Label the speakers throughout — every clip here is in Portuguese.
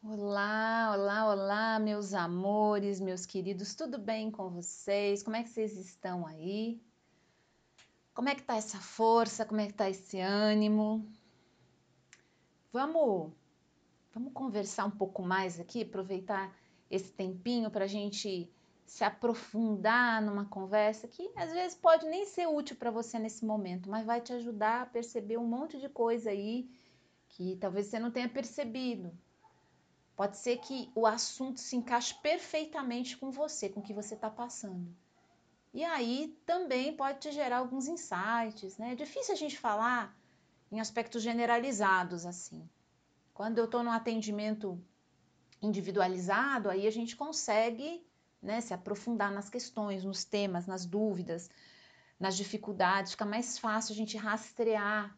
Speaker 1: Olá, olá, olá, meus amores, meus queridos, tudo bem com vocês? Como é que vocês estão aí? Como é que tá essa força? Como é que tá esse ânimo? Vamos, vamos conversar um pouco mais aqui, aproveitar esse tempinho para a gente se aprofundar numa conversa que às vezes pode nem ser útil para você nesse momento, mas vai te ajudar a perceber um monte de coisa aí que talvez você não tenha percebido Pode ser que o assunto se encaixe perfeitamente com você, com o que você está passando. E aí também pode te gerar alguns insights, né? É difícil a gente falar em aspectos generalizados assim. Quando eu estou num atendimento individualizado, aí a gente consegue né, se aprofundar nas questões, nos temas, nas dúvidas, nas dificuldades, fica mais fácil a gente rastrear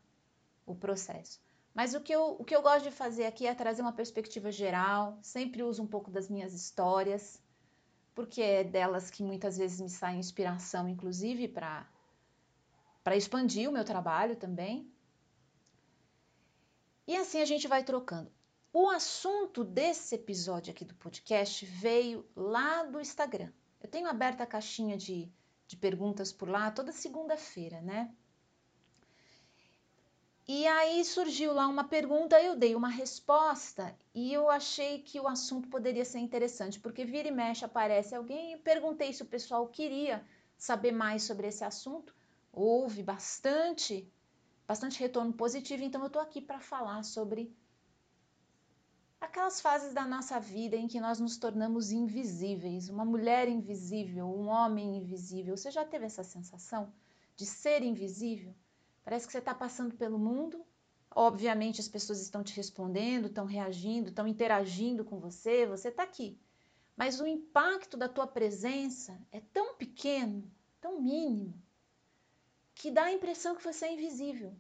Speaker 1: o processo. Mas o que, eu, o que eu gosto de fazer aqui é trazer uma perspectiva geral, sempre uso um pouco das minhas histórias, porque é delas que muitas vezes me sai inspiração, inclusive para expandir o meu trabalho também. E assim a gente vai trocando. O assunto desse episódio aqui do podcast veio lá do Instagram. Eu tenho aberta a caixinha de, de perguntas por lá toda segunda-feira, né? E aí surgiu lá uma pergunta, eu dei uma resposta e eu achei que o assunto poderia ser interessante, porque vira e mexe aparece alguém e perguntei se o pessoal queria saber mais sobre esse assunto. Houve bastante, bastante retorno positivo, então eu estou aqui para falar sobre aquelas fases da nossa vida em que nós nos tornamos invisíveis, uma mulher invisível, um homem invisível. Você já teve essa sensação de ser invisível? Parece que você está passando pelo mundo. Obviamente as pessoas estão te respondendo, estão reagindo, estão interagindo com você, você está aqui. Mas o impacto da tua presença é tão pequeno, tão mínimo, que dá a impressão que você é invisível.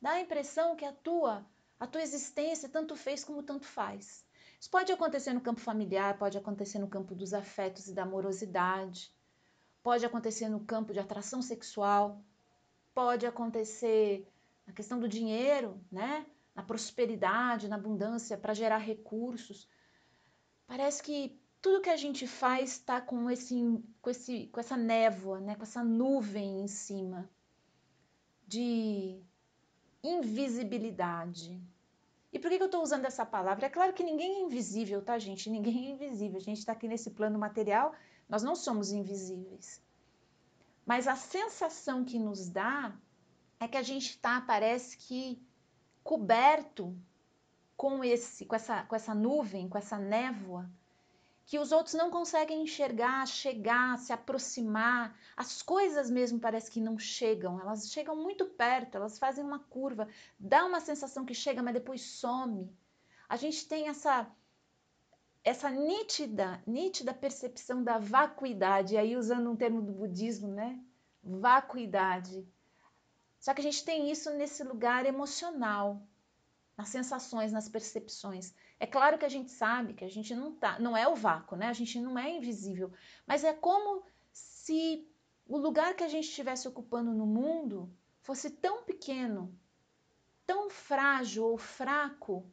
Speaker 1: Dá a impressão que a tua, a tua existência tanto fez como tanto faz. Isso pode acontecer no campo familiar, pode acontecer no campo dos afetos e da amorosidade, pode acontecer no campo de atração sexual, pode acontecer na questão do dinheiro, né? na prosperidade, na abundância, para gerar recursos. Parece que tudo que a gente faz está com, esse, com, esse, com essa névoa, né? com essa nuvem em cima de invisibilidade. E por que, que eu estou usando essa palavra? É claro que ninguém é invisível, tá, gente? Ninguém é invisível. A gente está aqui nesse plano material, nós não somos invisíveis. Mas a sensação que nos dá é que a gente está, parece que, coberto com, esse, com, essa, com essa nuvem, com essa névoa, que os outros não conseguem enxergar, chegar, se aproximar. As coisas mesmo parece que não chegam, elas chegam muito perto, elas fazem uma curva, dá uma sensação que chega, mas depois some. A gente tem essa essa nítida, nítida percepção da vacuidade, aí usando um termo do budismo, né? Vacuidade. Só que a gente tem isso nesse lugar emocional, nas sensações, nas percepções. É claro que a gente sabe que a gente não tá, não é o vácuo, né? A gente não é invisível, mas é como se o lugar que a gente estivesse ocupando no mundo fosse tão pequeno, tão frágil ou fraco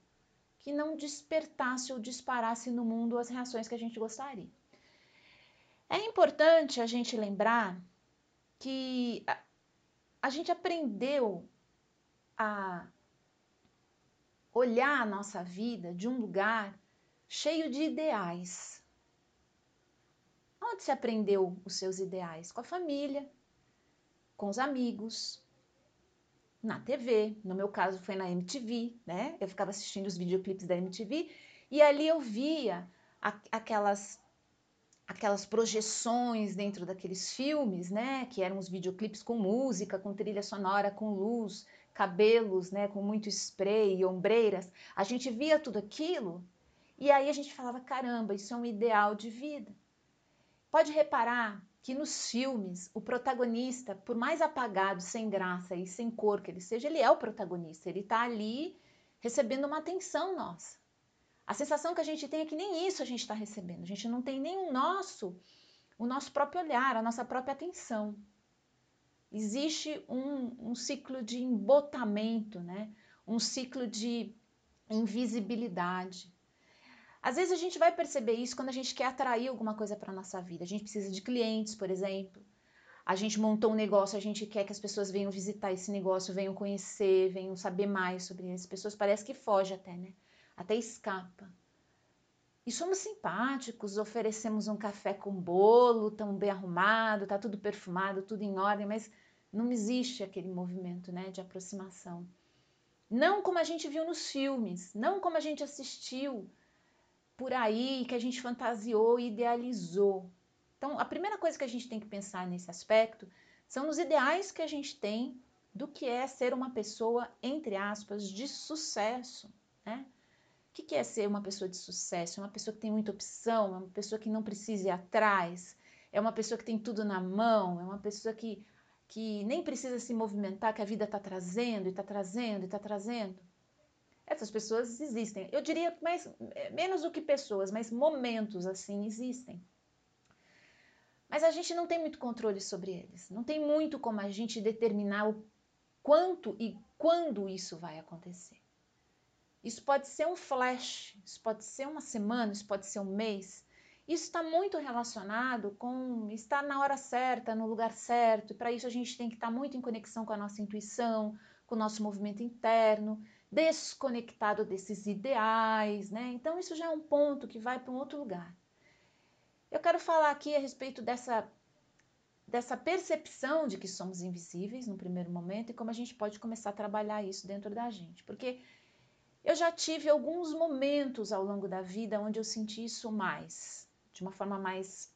Speaker 1: que não despertasse ou disparasse no mundo as reações que a gente gostaria. É importante a gente lembrar que a, gente aprendeu a olhar a nossa vida de um lugar cheio de ideais. Onde se aprendeu os seus ideais? Com a família, com os amigos, na TV, no meu caso foi na MTV, né? Eu ficava assistindo os videoclipes da MTV e ali eu via aquelas aquelas projeções dentro daqueles filmes, né, que eram os videoclipes com música, com trilha sonora, com luz, cabelos, né, com muito spray, ombreiras. A gente via tudo aquilo e aí a gente falava, caramba, isso é um ideal de vida. Pode reparar que nos filmes o protagonista, por mais apagado, sem graça e sem cor que ele seja, ele é o protagonista. Ele está ali recebendo uma atenção nossa. A sensação que a gente tem é que nem isso a gente está recebendo. A gente não tem nem o nosso, o nosso próprio olhar, a nossa própria atenção. Existe um, um ciclo de embotamento, né? um ciclo de invisibilidade. Às vezes a gente vai perceber isso quando a gente quer atrair alguma coisa para a nossa vida. A gente precisa de clientes, por exemplo. A gente montou um negócio, a gente quer que as pessoas venham visitar esse negócio, venham conhecer, venham saber mais sobre isso. As pessoas parece que fogem até, né? Até escapa. E somos simpáticos, oferecemos um café com bolo, tão bem arrumado, tá tudo perfumado, tudo em ordem, mas não existe aquele movimento, né, de aproximação. Não como a gente viu nos filmes, não como a gente assistiu por aí, que a gente fantasiou e idealizou. Então, a primeira coisa que a gente tem que pensar nesse aspecto são os ideais que a gente tem do que é ser uma pessoa, entre aspas, de sucesso, né? O que é ser uma pessoa de sucesso? É uma pessoa que tem muita opção, é uma pessoa que não precisa ir atrás, é uma pessoa que tem tudo na mão, é uma pessoa que, que nem precisa se movimentar, que a vida está trazendo, e está trazendo, e está trazendo. Essas pessoas existem. Eu diria mais, menos do que pessoas, mas momentos assim existem. Mas a gente não tem muito controle sobre eles. Não tem muito como a gente determinar o quanto e quando isso vai acontecer. Isso pode ser um flash, isso pode ser uma semana, isso pode ser um mês. Isso está muito relacionado com estar na hora certa, no lugar certo, e para isso a gente tem que estar muito em conexão com a nossa intuição, com o nosso movimento interno, desconectado desses ideais, né? Então isso já é um ponto que vai para um outro lugar. Eu quero falar aqui a respeito dessa dessa percepção de que somos invisíveis no primeiro momento e como a gente pode começar a trabalhar isso dentro da gente, porque eu já tive alguns momentos ao longo da vida onde eu senti isso mais, de uma forma mais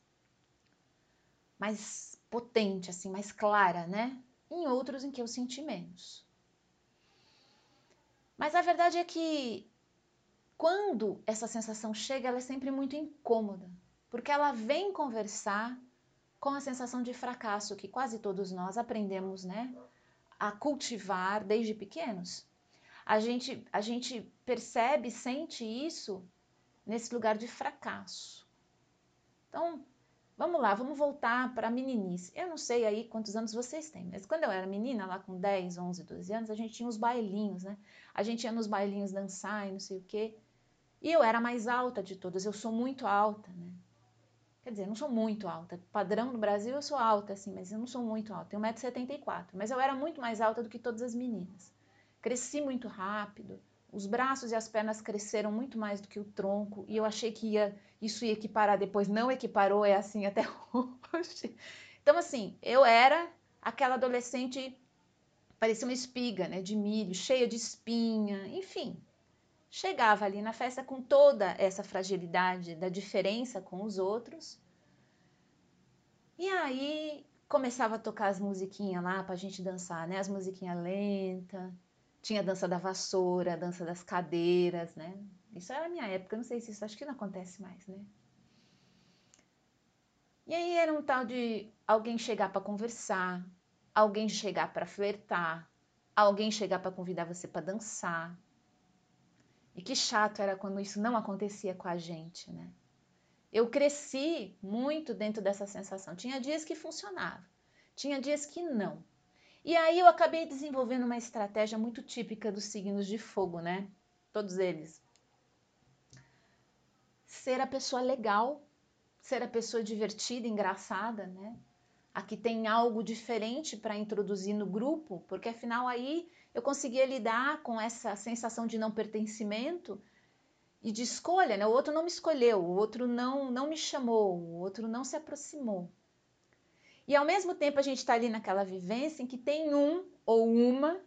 Speaker 1: mais potente, assim, mais clara, né? Em outros em que eu senti menos. Mas a verdade é que quando essa sensação chega, ela é sempre muito incômoda, porque ela vem conversar com a sensação de fracasso que quase todos nós aprendemos, né, a cultivar desde pequenos a gente, a gente percebe, sente isso nesse lugar de fracasso. Então, vamos lá, vamos voltar para a meninice. Eu não sei aí quantos anos vocês têm, mas quando eu era menina, lá com 10, 11, 12 anos, a gente tinha os bailinhos, né? A gente ia nos bailinhos dançar e não sei o quê. E eu era a mais alta de todas, eu sou muito alta, né? Quer dizer, eu não sou muito alta. Padrão no Brasil eu sou alta, assim, mas eu não sou muito alta. Tenho 1,74m. Mas eu era muito mais alta do que todas as meninas. Cresci muito rápido, os braços e as pernas cresceram muito mais do que o tronco e eu achei que ia, isso ia equiparar depois, não equiparou, é assim até hoje. Então, assim, eu era aquela adolescente, parecia uma espiga, né, de milho, cheia de espinha, enfim. Chegava ali na festa com toda essa fragilidade da diferença com os outros. E aí começava a tocar as musiquinhas lá pra gente dançar, né? As musiquinhas lentas tinha a dança da vassoura, a dança das cadeiras, né? Isso era a minha época, não sei se isso acho que não acontece mais, né? E aí era um tal de alguém chegar para conversar, alguém chegar para flertar, alguém chegar para convidar você para dançar. E que chato era quando isso não acontecia com a gente, né? Eu cresci muito dentro dessa sensação. Tinha dias que funcionava, tinha dias que não. E aí eu acabei desenvolvendo uma estratégia muito típica dos signos de fogo, né? Todos eles. Ser a pessoa legal, ser a pessoa divertida, engraçada, né? A que tem algo diferente para introduzir no grupo, porque afinal aí eu conseguia lidar com essa sensação de não pertencimento e de escolha, né? O outro não me escolheu, o outro não não me chamou, o outro não se aproximou. E ao mesmo tempo a gente está ali naquela vivência em que tem um ou uma,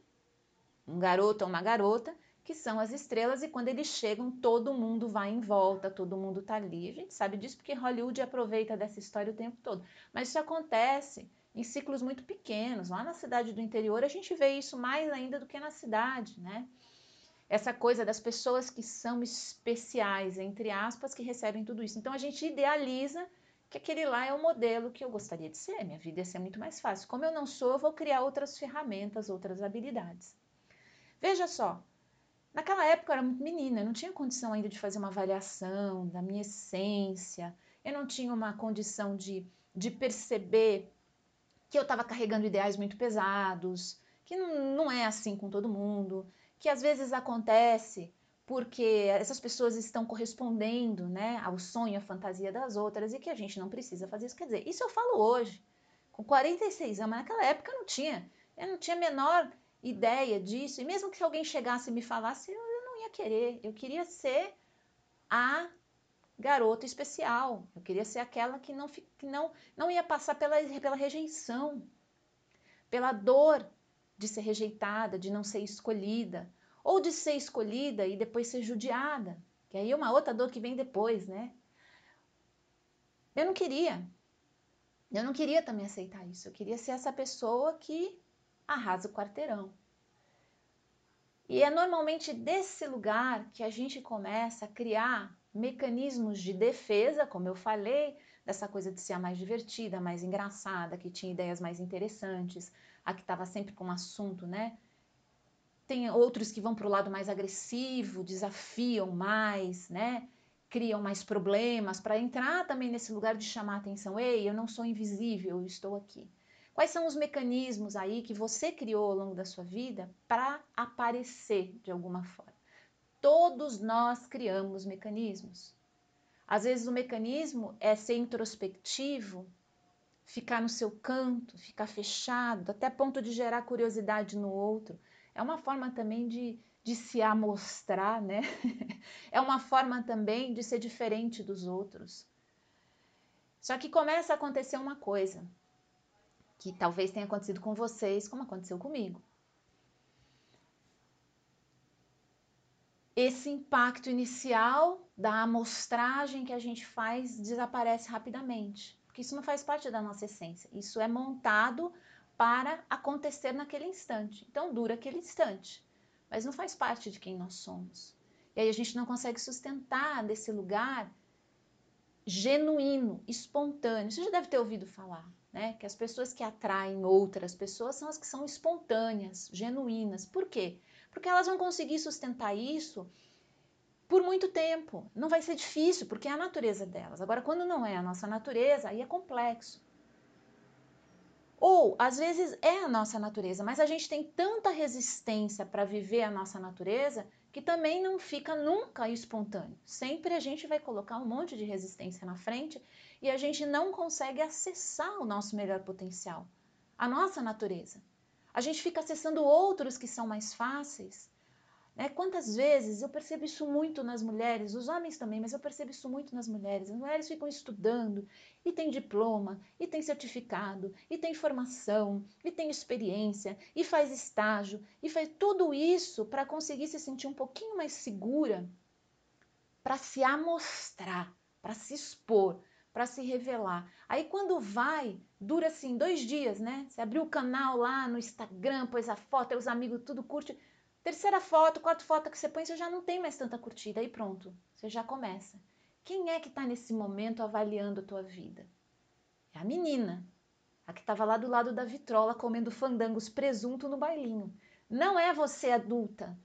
Speaker 1: um garoto ou uma garota, que são as estrelas, e quando eles chegam, todo mundo vai em volta, todo mundo está ali. A gente sabe disso porque Hollywood aproveita dessa história o tempo todo. Mas isso acontece em ciclos muito pequenos. Lá na cidade do interior, a gente vê isso mais ainda do que na cidade, né? Essa coisa das pessoas que são especiais, entre aspas, que recebem tudo isso. Então a gente idealiza que aquele lá é o modelo que eu gostaria de ser, minha vida ia ser muito mais fácil. Como eu não sou, eu vou criar outras ferramentas, outras habilidades. Veja só, naquela época eu era muito menina, eu não tinha condição ainda de fazer uma avaliação da minha essência, eu não tinha uma condição de, de perceber que eu estava carregando ideais muito pesados, que não, não é assim com todo mundo, que às vezes acontece porque essas pessoas estão correspondendo né, ao sonho, à fantasia das outras e que a gente não precisa fazer isso. Quer dizer, isso eu falo hoje, com 46 anos, mas naquela época eu não tinha. Eu não tinha a menor ideia disso. E mesmo que alguém chegasse e me falasse, eu não ia querer. Eu queria ser a garota especial. Eu queria ser aquela que não, que não, não ia passar pela, pela rejeição, pela dor de ser rejeitada, de não ser escolhida, ou de ser escolhida e depois ser judiada, que aí é uma outra dor que vem depois, né? Eu não queria. Eu não queria também aceitar isso. Eu queria ser essa pessoa que arrasa o quarteirão. E é normalmente desse lugar que a gente começa a criar mecanismos de defesa, como eu falei, dessa coisa de ser a mais divertida, a mais engraçada, que tinha ideias mais interessantes, a que estava sempre com um assunto, né? Tem outros que vão para o lado mais agressivo, desafiam mais, né? Criam mais problemas para entrar também nesse lugar de chamar atenção. Ei, eu não sou invisível, eu estou aqui. Quais são os mecanismos aí que você criou ao longo da sua vida para aparecer de alguma forma? Todos nós criamos mecanismos. Às vezes o mecanismo é ser introspectivo, ficar no seu canto, ficar fechado, até ponto de gerar curiosidade no outro. É uma forma também de, de se amostrar, né? é uma forma também de ser diferente dos outros. Só que começa a acontecer uma coisa que talvez tenha acontecido com vocês, como aconteceu comigo. Esse impacto inicial da amostragem que a gente faz desaparece rapidamente porque isso não faz parte da nossa essência. Isso é montado para acontecer naquele instante. Então dura aquele instante, mas não faz parte de quem nós somos. E aí a gente não consegue sustentar desse lugar genuíno, espontâneo. Você já deve ter ouvido falar, né? Que as pessoas que atraem outras pessoas são as que são espontâneas, genuínas. Por quê? Porque elas vão conseguir sustentar isso por muito tempo. Não vai ser difícil, porque é a natureza delas. Agora, quando não é a nossa natureza, aí é complexo. Ou, às vezes, é a nossa natureza, mas a gente tem tanta resistência para viver a nossa natureza que também não fica nunca espontâneo. Sempre a gente vai colocar um monte de resistência na frente e a gente não consegue acessar o nosso melhor potencial, a nossa natureza. A gente fica acessando outros que são mais fáceis, é, quantas vezes eu percebo isso muito nas mulheres, os homens também, mas eu percebo isso muito nas mulheres. As mulheres ficam estudando e tem diploma, e tem certificado, e tem formação, e tem experiência, e faz estágio, e faz tudo isso para conseguir se sentir um pouquinho mais segura, para se amostrar, para se expor, para se revelar. Aí quando vai, dura assim dois dias, né? Você abriu o canal lá no Instagram, pôs a foto, os amigos tudo curte Terceira foto, quarta foto que você põe, você já não tem mais tanta curtida. Aí pronto, você já começa. Quem é que está nesse momento avaliando a tua vida? É a menina, a que estava lá do lado da vitrola comendo fandangos presunto no bailinho. Não é você adulta.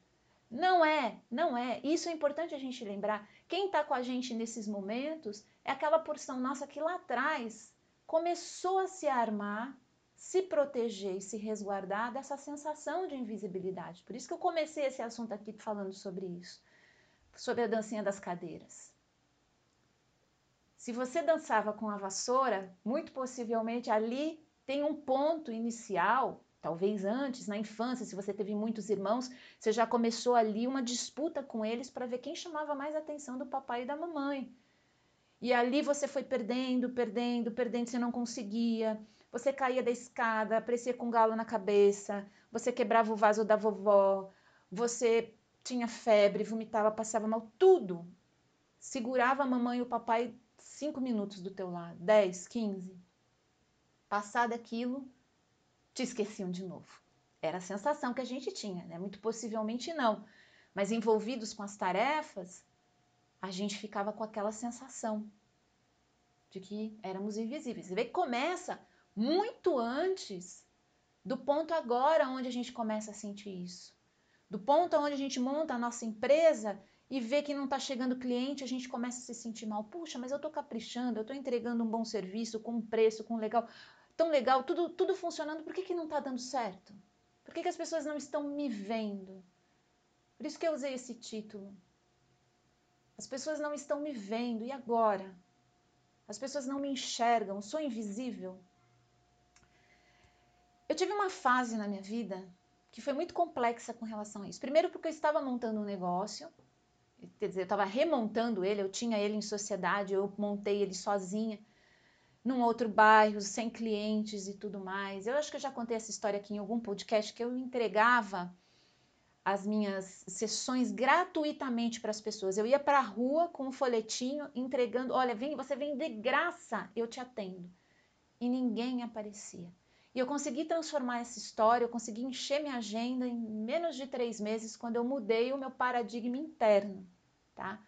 Speaker 1: Não é, não é. Isso é importante a gente lembrar. Quem está com a gente nesses momentos é aquela porção nossa que lá atrás começou a se armar se proteger e se resguardar dessa sensação de invisibilidade. Por isso que eu comecei esse assunto aqui falando sobre isso, sobre a dancinha das cadeiras. Se você dançava com a vassoura, muito possivelmente ali tem um ponto inicial, talvez antes, na infância, se você teve muitos irmãos, você já começou ali uma disputa com eles para ver quem chamava mais atenção do papai e da mamãe. E ali você foi perdendo, perdendo, perdendo, você não conseguia. Você caía da escada, aparecia com um galo na cabeça, você quebrava o vaso da vovó, você tinha febre, vomitava, passava mal, tudo. Segurava a mamãe e o papai cinco minutos do teu lado, dez, quinze. Passado aquilo, te esqueciam de novo. Era a sensação que a gente tinha, né? Muito possivelmente não. Mas envolvidos com as tarefas, a gente ficava com aquela sensação de que éramos invisíveis. Você vê que começa muito antes do ponto agora onde a gente começa a sentir isso. Do ponto onde a gente monta a nossa empresa e vê que não está chegando cliente, a gente começa a se sentir mal. Puxa, mas eu estou caprichando, eu estou entregando um bom serviço, com um preço, com um legal, tão legal, tudo, tudo funcionando, por que, que não está dando certo? Por que, que as pessoas não estão me vendo? Por isso que eu usei esse título. As pessoas não estão me vendo, e agora? As pessoas não me enxergam, sou invisível. Eu tive uma fase na minha vida que foi muito complexa com relação a isso. Primeiro, porque eu estava montando um negócio, quer dizer, eu estava remontando ele, eu tinha ele em sociedade, eu montei ele sozinha, num outro bairro, sem clientes e tudo mais. Eu acho que eu já contei essa história aqui em algum podcast que eu entregava as minhas sessões gratuitamente para as pessoas. Eu ia para a rua com um folhetinho entregando, olha, vem, você vem de graça, eu te atendo. E ninguém aparecia. E eu consegui transformar essa história, eu consegui encher minha agenda em menos de três meses, quando eu mudei o meu paradigma interno, tá?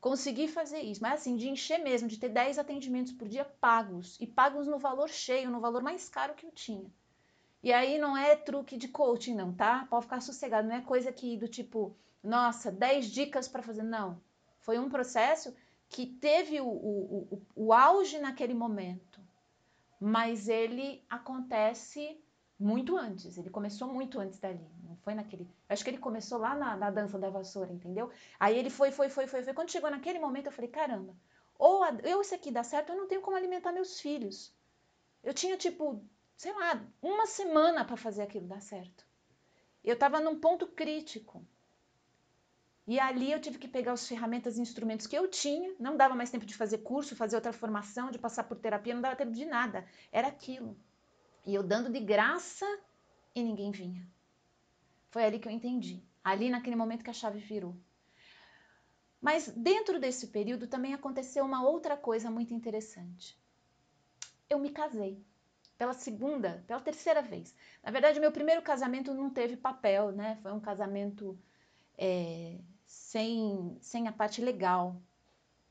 Speaker 1: Consegui fazer isso, mas assim, de encher mesmo, de ter 10 atendimentos por dia pagos, e pagos no valor cheio, no valor mais caro que eu tinha. E aí não é truque de coaching, não, tá? Pode ficar sossegado, não é coisa que do tipo, nossa, 10 dicas para fazer. Não. Foi um processo que teve o, o, o, o auge naquele momento mas ele acontece muito antes. Ele começou muito antes dali. Não foi naquele. Acho que ele começou lá na, na dança da vassoura, entendeu? Aí ele foi, foi, foi, foi, foi. Quando chegou naquele momento, eu falei: caramba, ou a, eu isso aqui dá certo, eu não tenho como alimentar meus filhos. Eu tinha tipo, sei lá, uma semana para fazer aquilo dar certo. Eu estava num ponto crítico. E ali eu tive que pegar as ferramentas e instrumentos que eu tinha, não dava mais tempo de fazer curso, fazer outra formação, de passar por terapia, não dava tempo de nada. Era aquilo. E eu dando de graça e ninguém vinha. Foi ali que eu entendi. Ali naquele momento que a chave virou. Mas dentro desse período também aconteceu uma outra coisa muito interessante. Eu me casei pela segunda, pela terceira vez. Na verdade, meu primeiro casamento não teve papel, né? Foi um casamento é, sem, sem a parte legal,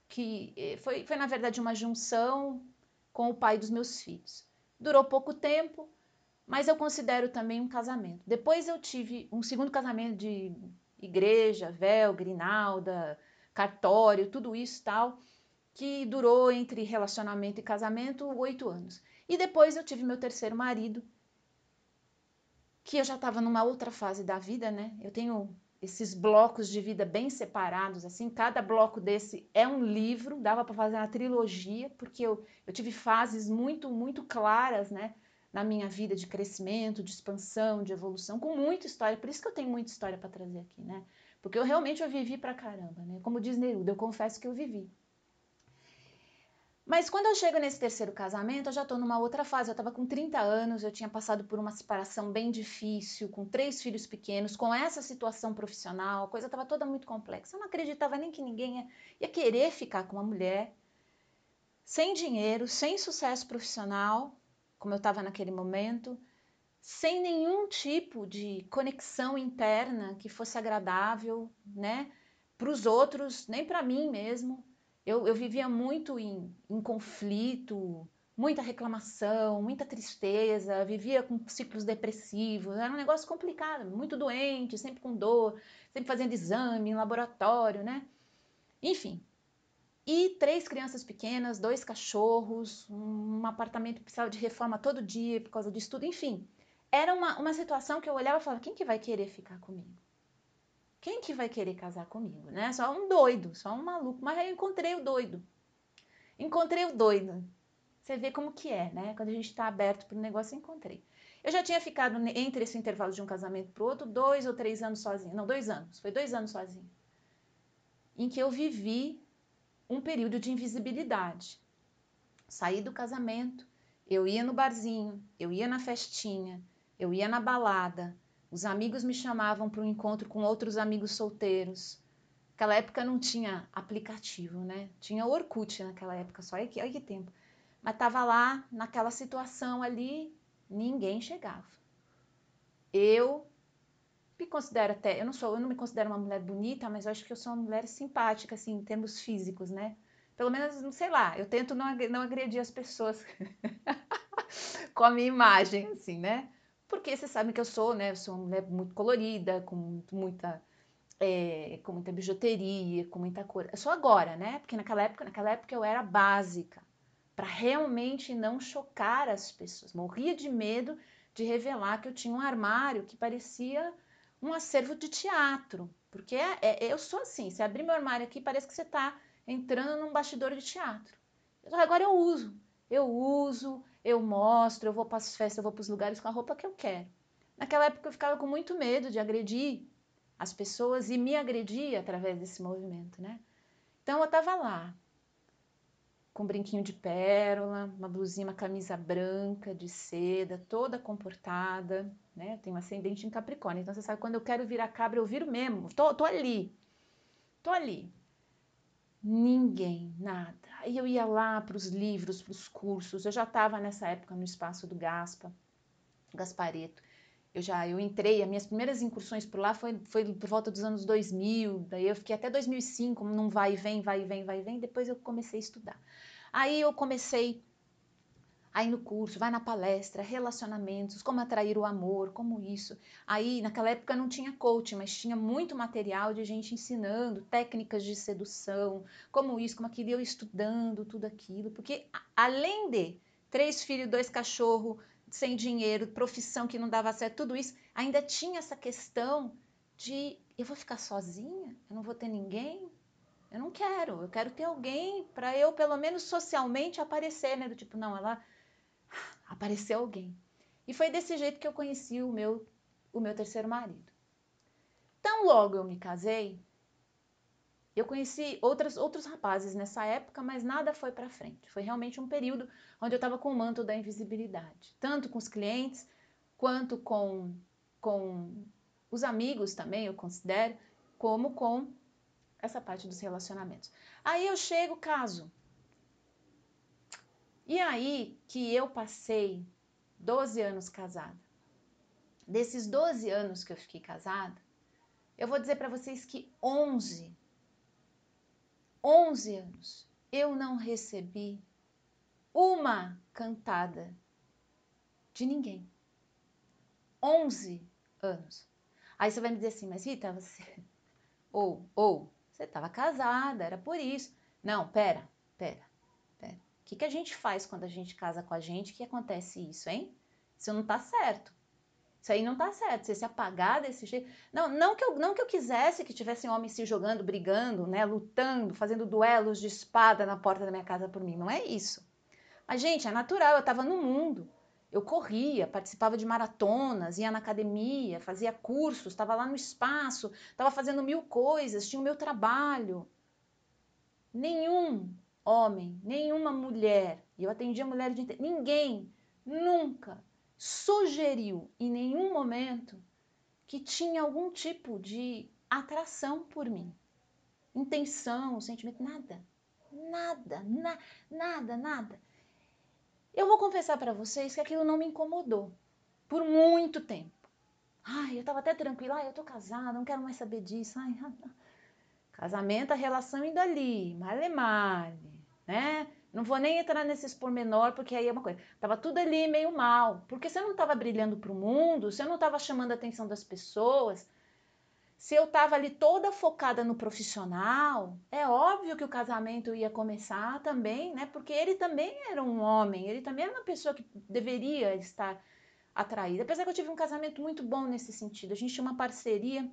Speaker 1: que eh, foi, foi na verdade uma junção com o pai dos meus filhos. Durou pouco tempo, mas eu considero também um casamento. Depois eu tive um segundo casamento de igreja, véu, grinalda, cartório, tudo isso tal, que durou entre relacionamento e casamento oito anos. E depois eu tive meu terceiro marido, que eu já estava numa outra fase da vida, né? Eu tenho esses blocos de vida bem separados, assim, cada bloco desse é um livro, dava para fazer uma trilogia, porque eu, eu tive fases muito, muito claras, né, na minha vida de crescimento, de expansão, de evolução, com muita história, por isso que eu tenho muita história para trazer aqui, né, porque eu realmente eu vivi pra caramba, né, como diz Neruda, eu confesso que eu vivi. Mas quando eu chego nesse terceiro casamento, eu já estou numa outra fase. Eu estava com 30 anos, eu tinha passado por uma separação bem difícil, com três filhos pequenos, com essa situação profissional, a coisa estava toda muito complexa. Eu não acreditava nem que ninguém ia, ia querer ficar com uma mulher sem dinheiro, sem sucesso profissional, como eu estava naquele momento, sem nenhum tipo de conexão interna que fosse agradável, né, para os outros, nem para mim mesmo. Eu, eu vivia muito em, em conflito, muita reclamação, muita tristeza, vivia com ciclos depressivos, era um negócio complicado, muito doente, sempre com dor, sempre fazendo exame em laboratório, né? Enfim. E três crianças pequenas, dois cachorros, um apartamento que precisava de reforma todo dia por causa disso tudo, enfim. Era uma, uma situação que eu olhava e falava, quem que vai querer ficar comigo? Quem que vai querer casar comigo, né? Só um doido, só um maluco. Mas aí eu encontrei o doido. Encontrei o doido. Você vê como que é, né? Quando a gente está aberto para o negócio, encontrei. Eu já tinha ficado entre esse intervalo de um casamento para o outro dois ou três anos sozinha. Não, dois anos. Foi dois anos sozinha. Em que eu vivi um período de invisibilidade. Saí do casamento, eu ia no barzinho, eu ia na festinha, eu ia na balada, os amigos me chamavam para um encontro com outros amigos solteiros. Naquela época não tinha aplicativo, né? Tinha Orkut naquela época, só aí que, aí que tempo. Mas estava lá, naquela situação ali, ninguém chegava. Eu me considero até, eu não sou, eu não me considero uma mulher bonita, mas eu acho que eu sou uma mulher simpática, assim, em termos físicos, né? Pelo menos, não sei lá, eu tento não, não agredir as pessoas com a minha imagem, assim, né? Porque vocês sabem que eu sou, né? Eu sou uma mulher muito colorida, com muita, é, com muita bijuteria, com muita cor. Eu sou agora, né? Porque naquela época, naquela época eu era básica, para realmente não chocar as pessoas. Morria de medo de revelar que eu tinha um armário que parecia um acervo de teatro, Porque é, é, eu sou assim, se abrir meu armário aqui, parece que você está entrando num bastidor de teatro. Agora eu uso, eu uso, eu mostro, eu vou para as festas, eu vou para os lugares com a roupa que eu quero. Naquela época eu ficava com muito medo de agredir as pessoas e me agredir através desse movimento, né? Então eu estava lá, com um brinquinho de pérola, uma blusinha, uma camisa branca de seda, toda comportada, né? Eu tenho ascendente em Capricórnio, então você sabe, quando eu quero virar cabra, eu viro mesmo, tô, tô ali, tô ali. Ninguém, nada. Aí eu ia lá para os livros, para os cursos, eu já estava nessa época no espaço do Gaspa, Gaspareto. Eu já eu entrei, as minhas primeiras incursões por lá foi, foi por volta dos anos 2000, daí eu fiquei até 2005, não vai e vem, vai e vem, vai e vem, depois eu comecei a estudar. Aí eu comecei a ir no curso, vai na palestra, relacionamentos, como atrair o amor, como isso. Aí, naquela época não tinha coach, mas tinha muito material de gente ensinando técnicas de sedução, como isso, como aquilo, eu estudando tudo aquilo, porque além de três filhos, dois cachorros, sem dinheiro, profissão que não dava certo, tudo isso, ainda tinha essa questão de eu vou ficar sozinha, eu não vou ter ninguém, eu não quero, eu quero ter alguém para eu, pelo menos socialmente, aparecer, né? Do tipo, não, ela apareceu alguém. E foi desse jeito que eu conheci o meu, o meu terceiro marido. Tão logo eu me casei, eu conheci outras, outros rapazes nessa época, mas nada foi para frente. Foi realmente um período onde eu estava com o manto da invisibilidade, tanto com os clientes quanto com, com os amigos também, eu considero, como com essa parte dos relacionamentos. Aí eu chego, caso. E aí que eu passei 12 anos casada. Desses 12 anos que eu fiquei casada, eu vou dizer para vocês que 11, 11 anos, eu não recebi uma cantada de ninguém. 11 anos. Aí você vai me dizer assim, mas Rita, você. Ou, ou, você estava casada, era por isso. Não, pera, pera, que, que a gente faz quando a gente casa com a gente que acontece isso, hein? Isso não tá certo. Isso aí não tá certo. Você se apagar desse jeito. Não, não que eu, não que eu quisesse que tivessem homens se jogando, brigando, né, lutando, fazendo duelos de espada na porta da minha casa por mim. Não é isso. Mas, gente, é natural. Eu estava no mundo. Eu corria, participava de maratonas, ia na academia, fazia cursos, estava lá no espaço, estava fazendo mil coisas, tinha o meu trabalho. Nenhum homem, nenhuma mulher, e eu atendia mulheres de ninguém nunca sugeriu em nenhum momento que tinha algum tipo de atração por mim. Intenção, sentimento, nada. Nada, na, nada, nada. Eu vou confessar para vocês que aquilo não me incomodou por muito tempo. Ai, eu estava até tranquila, ai, eu tô casada, não quero mais saber disso. Ai, casamento, a relação indo ali, male male, né? Não vou nem entrar nesses pormenor, porque aí é uma coisa. Tava tudo ali meio mal, porque você não estava brilhando para o mundo, você não estava chamando a atenção das pessoas, se eu estava ali toda focada no profissional, é óbvio que o casamento ia começar também, né? Porque ele também era um homem, ele também era uma pessoa que deveria estar atraída. Apesar que eu tive um casamento muito bom nesse sentido, a gente tinha uma parceria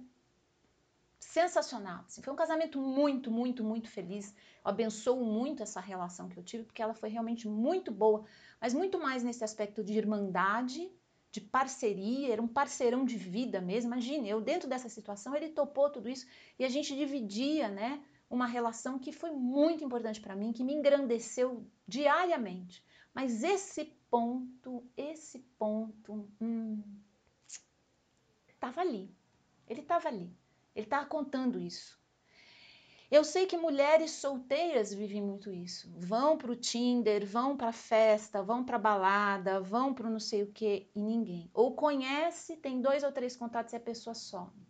Speaker 1: sensacional. Assim, foi um casamento muito, muito, muito feliz. Eu abençoo muito essa relação que eu tive, porque ela foi realmente muito boa, mas muito mais nesse aspecto de irmandade de parceria, era um parceirão de vida mesmo. Imagine, eu dentro dessa situação, ele topou tudo isso e a gente dividia, né, uma relação que foi muito importante para mim, que me engrandeceu diariamente. Mas esse ponto, esse ponto, hum, estava ali. Ele estava ali. Ele estava contando isso. Eu sei que mulheres solteiras vivem muito isso. Vão para o Tinder, vão para festa, vão para balada, vão para não sei o que e ninguém. Ou conhece, tem dois ou três contatos e a pessoa some.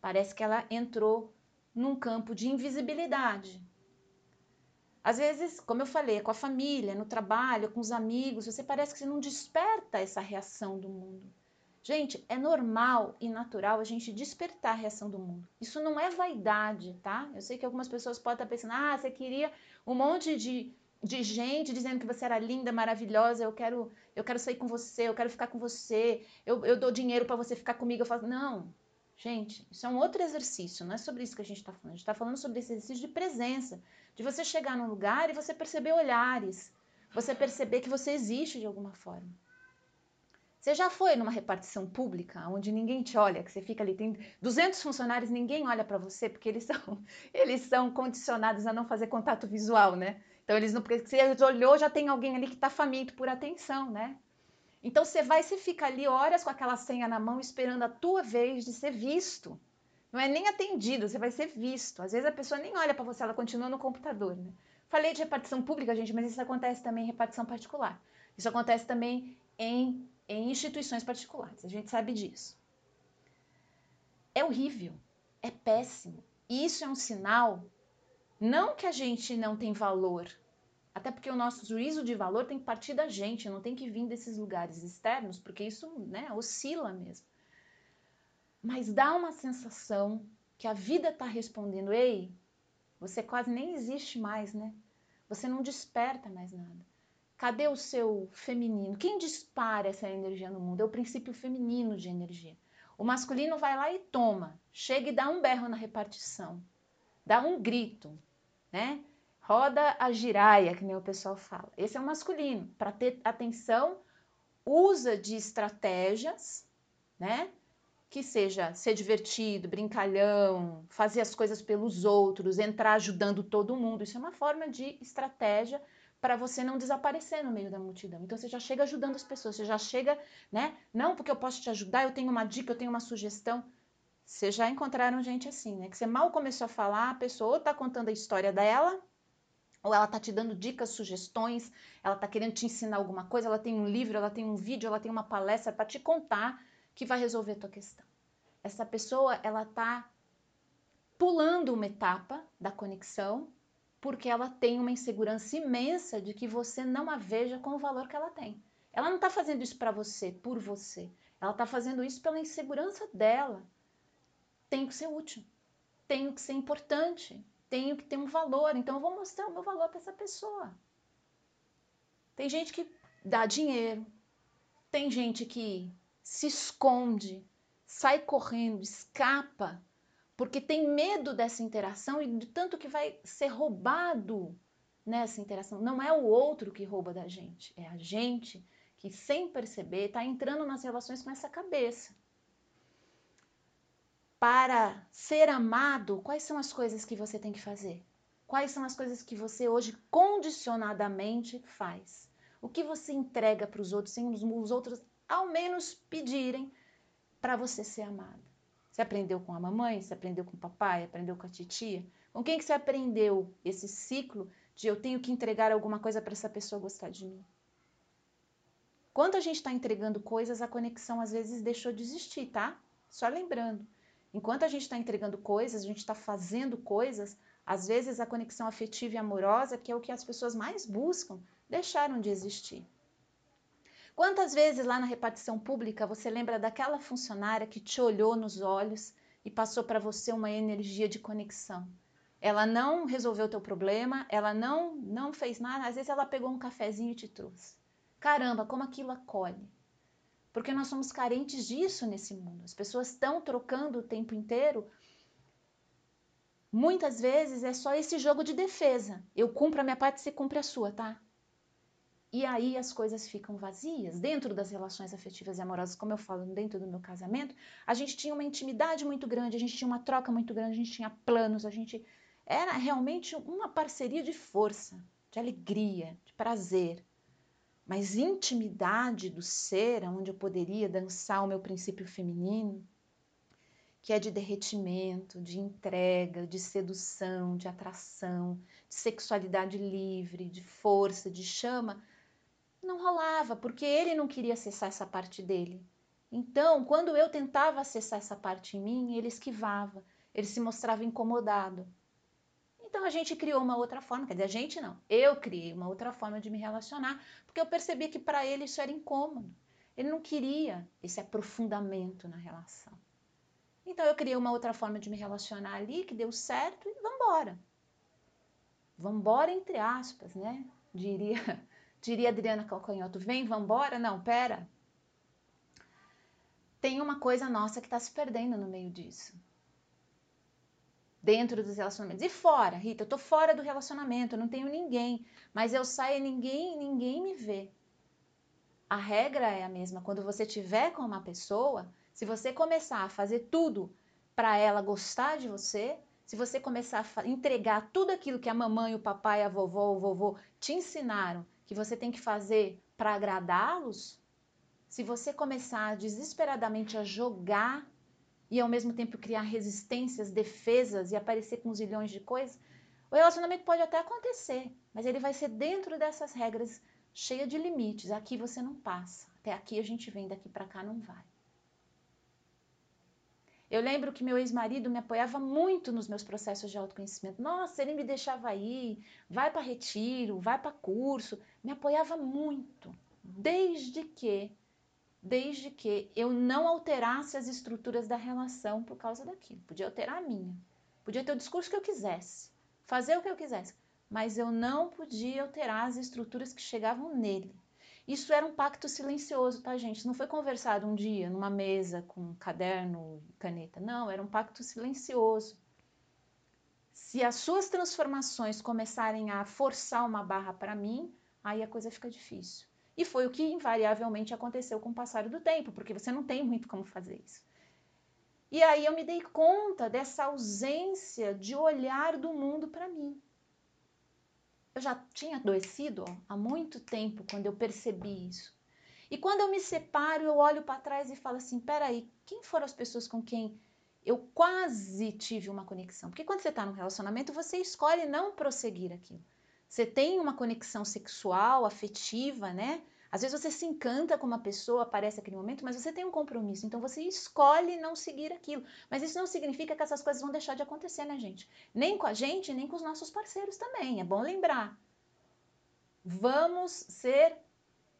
Speaker 1: Parece que ela entrou num campo de invisibilidade. Às vezes, como eu falei, é com a família, no trabalho, com os amigos, você parece que você não desperta essa reação do mundo. Gente, é normal e natural a gente despertar a reação do mundo. Isso não é vaidade, tá? Eu sei que algumas pessoas podem estar pensando, ah, você queria um monte de, de gente dizendo que você era linda, maravilhosa, eu quero, eu quero sair com você, eu quero ficar com você, eu, eu dou dinheiro para você ficar comigo. Eu falo, não, Gente, isso é um outro exercício, não é sobre isso que a gente está falando. A gente está falando sobre esse exercício de presença, de você chegar num lugar e você perceber olhares, você perceber que você existe de alguma forma. Você já foi numa repartição pública onde ninguém te olha, que você fica ali, tem 200 funcionários, ninguém olha para você porque eles são, eles são condicionados a não fazer contato visual, né? Então eles não, porque você olhou, já tem alguém ali que está faminto por atenção, né? Então você vai, você fica ali horas com aquela senha na mão esperando a tua vez de ser visto. Não é nem atendido, você vai ser visto. Às vezes a pessoa nem olha para você, ela continua no computador, né? Falei de repartição pública, gente, mas isso acontece também em repartição particular. Isso acontece também em em instituições particulares. A gente sabe disso. É horrível, é péssimo. E isso é um sinal, não que a gente não tem valor, até porque o nosso juízo de valor tem que partir da gente, não tem que vir desses lugares externos, porque isso né, oscila mesmo. Mas dá uma sensação que a vida está respondendo: ei, você quase nem existe mais, né? Você não desperta mais nada. Cadê o seu feminino? Quem dispara essa energia no mundo? É o princípio feminino de energia. O masculino vai lá e toma, chega e dá um berro na repartição, dá um grito, né? Roda a giraia, que nem o pessoal fala. Esse é o masculino. Para ter atenção, usa de estratégias, né? Que seja ser divertido, brincalhão, fazer as coisas pelos outros, entrar ajudando todo mundo. Isso é uma forma de estratégia para você não desaparecer no meio da multidão. Então você já chega ajudando as pessoas, você já chega, né? Não porque eu posso te ajudar, eu tenho uma dica, eu tenho uma sugestão. Vocês já encontraram gente assim, né? Que você mal começou a falar, a pessoa ou tá contando a história dela, ou ela tá te dando dicas, sugestões, ela tá querendo te ensinar alguma coisa, ela tem um livro, ela tem um vídeo, ela tem uma palestra para te contar que vai resolver a tua questão. Essa pessoa, ela tá pulando uma etapa da conexão porque ela tem uma insegurança imensa de que você não a veja com o valor que ela tem. Ela não está fazendo isso para você, por você. Ela está fazendo isso pela insegurança dela. Tenho que ser útil, tenho que ser importante, tenho que ter um valor. Então eu vou mostrar o meu valor para essa pessoa. Tem gente que dá dinheiro, tem gente que se esconde, sai correndo, escapa porque tem medo dessa interação e de tanto que vai ser roubado nessa interação. Não é o outro que rouba da gente, é a gente que, sem perceber, está entrando nas relações com essa cabeça. Para ser amado, quais são as coisas que você tem que fazer? Quais são as coisas que você hoje condicionadamente faz? O que você entrega para os outros sem os outros ao menos pedirem para você ser amado? Você aprendeu com a mamãe? Você aprendeu com o papai? Aprendeu com a titia? Com quem que você aprendeu esse ciclo de eu tenho que entregar alguma coisa para essa pessoa gostar de mim? Quando a gente está entregando coisas, a conexão às vezes deixou de existir, tá? Só lembrando. Enquanto a gente está entregando coisas, a gente está fazendo coisas, às vezes a conexão afetiva e amorosa, que é o que as pessoas mais buscam, deixaram de existir. Quantas vezes lá na repartição pública você lembra daquela funcionária que te olhou nos olhos e passou para você uma energia de conexão? Ela não resolveu teu problema, ela não não fez nada, às vezes ela pegou um cafezinho e te trouxe. Caramba, como aquilo acolhe. Porque nós somos carentes disso nesse mundo. As pessoas estão trocando o tempo inteiro. Muitas vezes é só esse jogo de defesa. Eu cumpro a minha parte, você cumpre a sua, tá? E aí as coisas ficam vazias. Dentro das relações afetivas e amorosas, como eu falo, dentro do meu casamento, a gente tinha uma intimidade muito grande, a gente tinha uma troca muito grande, a gente tinha planos, a gente era realmente uma parceria de força, de alegria, de prazer. Mas intimidade do ser, onde eu poderia dançar o meu princípio feminino, que é de derretimento, de entrega, de sedução, de atração, de sexualidade livre, de força, de chama, não rolava, porque ele não queria acessar essa parte dele. Então, quando eu tentava acessar essa parte em mim, ele esquivava, ele se mostrava incomodado. Então a gente criou uma outra forma, quer dizer, a gente não, eu criei uma outra forma de me relacionar, porque eu percebi que para ele isso era incômodo. Ele não queria esse aprofundamento na relação. Então eu criei uma outra forma de me relacionar ali, que deu certo, e. Vamos embora, entre aspas, né? Diria Diria Adriana Calcanhoto, vem, vambora? Não, pera. tem uma coisa nossa que está se perdendo no meio disso. Dentro dos relacionamentos. E fora, Rita, eu tô fora do relacionamento, eu não tenho ninguém, mas eu saio e ninguém, ninguém me vê. A regra é a mesma. Quando você tiver com uma pessoa, se você começar a fazer tudo para ela gostar de você, se você começar a entregar tudo aquilo que a mamãe, o papai, a vovó, o vovô te ensinaram que você tem que fazer para agradá-los, se você começar desesperadamente a jogar e ao mesmo tempo criar resistências, defesas e aparecer com zilhões de coisas, o relacionamento pode até acontecer, mas ele vai ser dentro dessas regras cheia de limites. Aqui você não passa. Até aqui a gente vem, daqui para cá não vai. Eu lembro que meu ex-marido me apoiava muito nos meus processos de autoconhecimento. Nossa, ele me deixava ir, vai para retiro, vai para curso, me apoiava muito, desde que desde que eu não alterasse as estruturas da relação por causa daquilo. Podia alterar a minha, podia ter o discurso que eu quisesse, fazer o que eu quisesse, mas eu não podia alterar as estruturas que chegavam nele. Isso era um pacto silencioso, tá, gente? Não foi conversado um dia numa mesa com caderno e caneta. Não, era um pacto silencioso. Se as suas transformações começarem a forçar uma barra para mim, aí a coisa fica difícil. E foi o que invariavelmente aconteceu com o passar do tempo, porque você não tem muito como fazer isso. E aí eu me dei conta dessa ausência de olhar do mundo para mim. Eu já tinha adoecido há muito tempo quando eu percebi isso. E quando eu me separo, eu olho para trás e falo assim: peraí, quem foram as pessoas com quem eu quase tive uma conexão? Porque quando você está num relacionamento, você escolhe não prosseguir aquilo. Você tem uma conexão sexual, afetiva, né? Às vezes você se encanta com uma pessoa, aparece aquele momento, mas você tem um compromisso, então você escolhe não seguir aquilo. Mas isso não significa que essas coisas vão deixar de acontecer, né, gente? Nem com a gente, nem com os nossos parceiros também. É bom lembrar. Vamos ser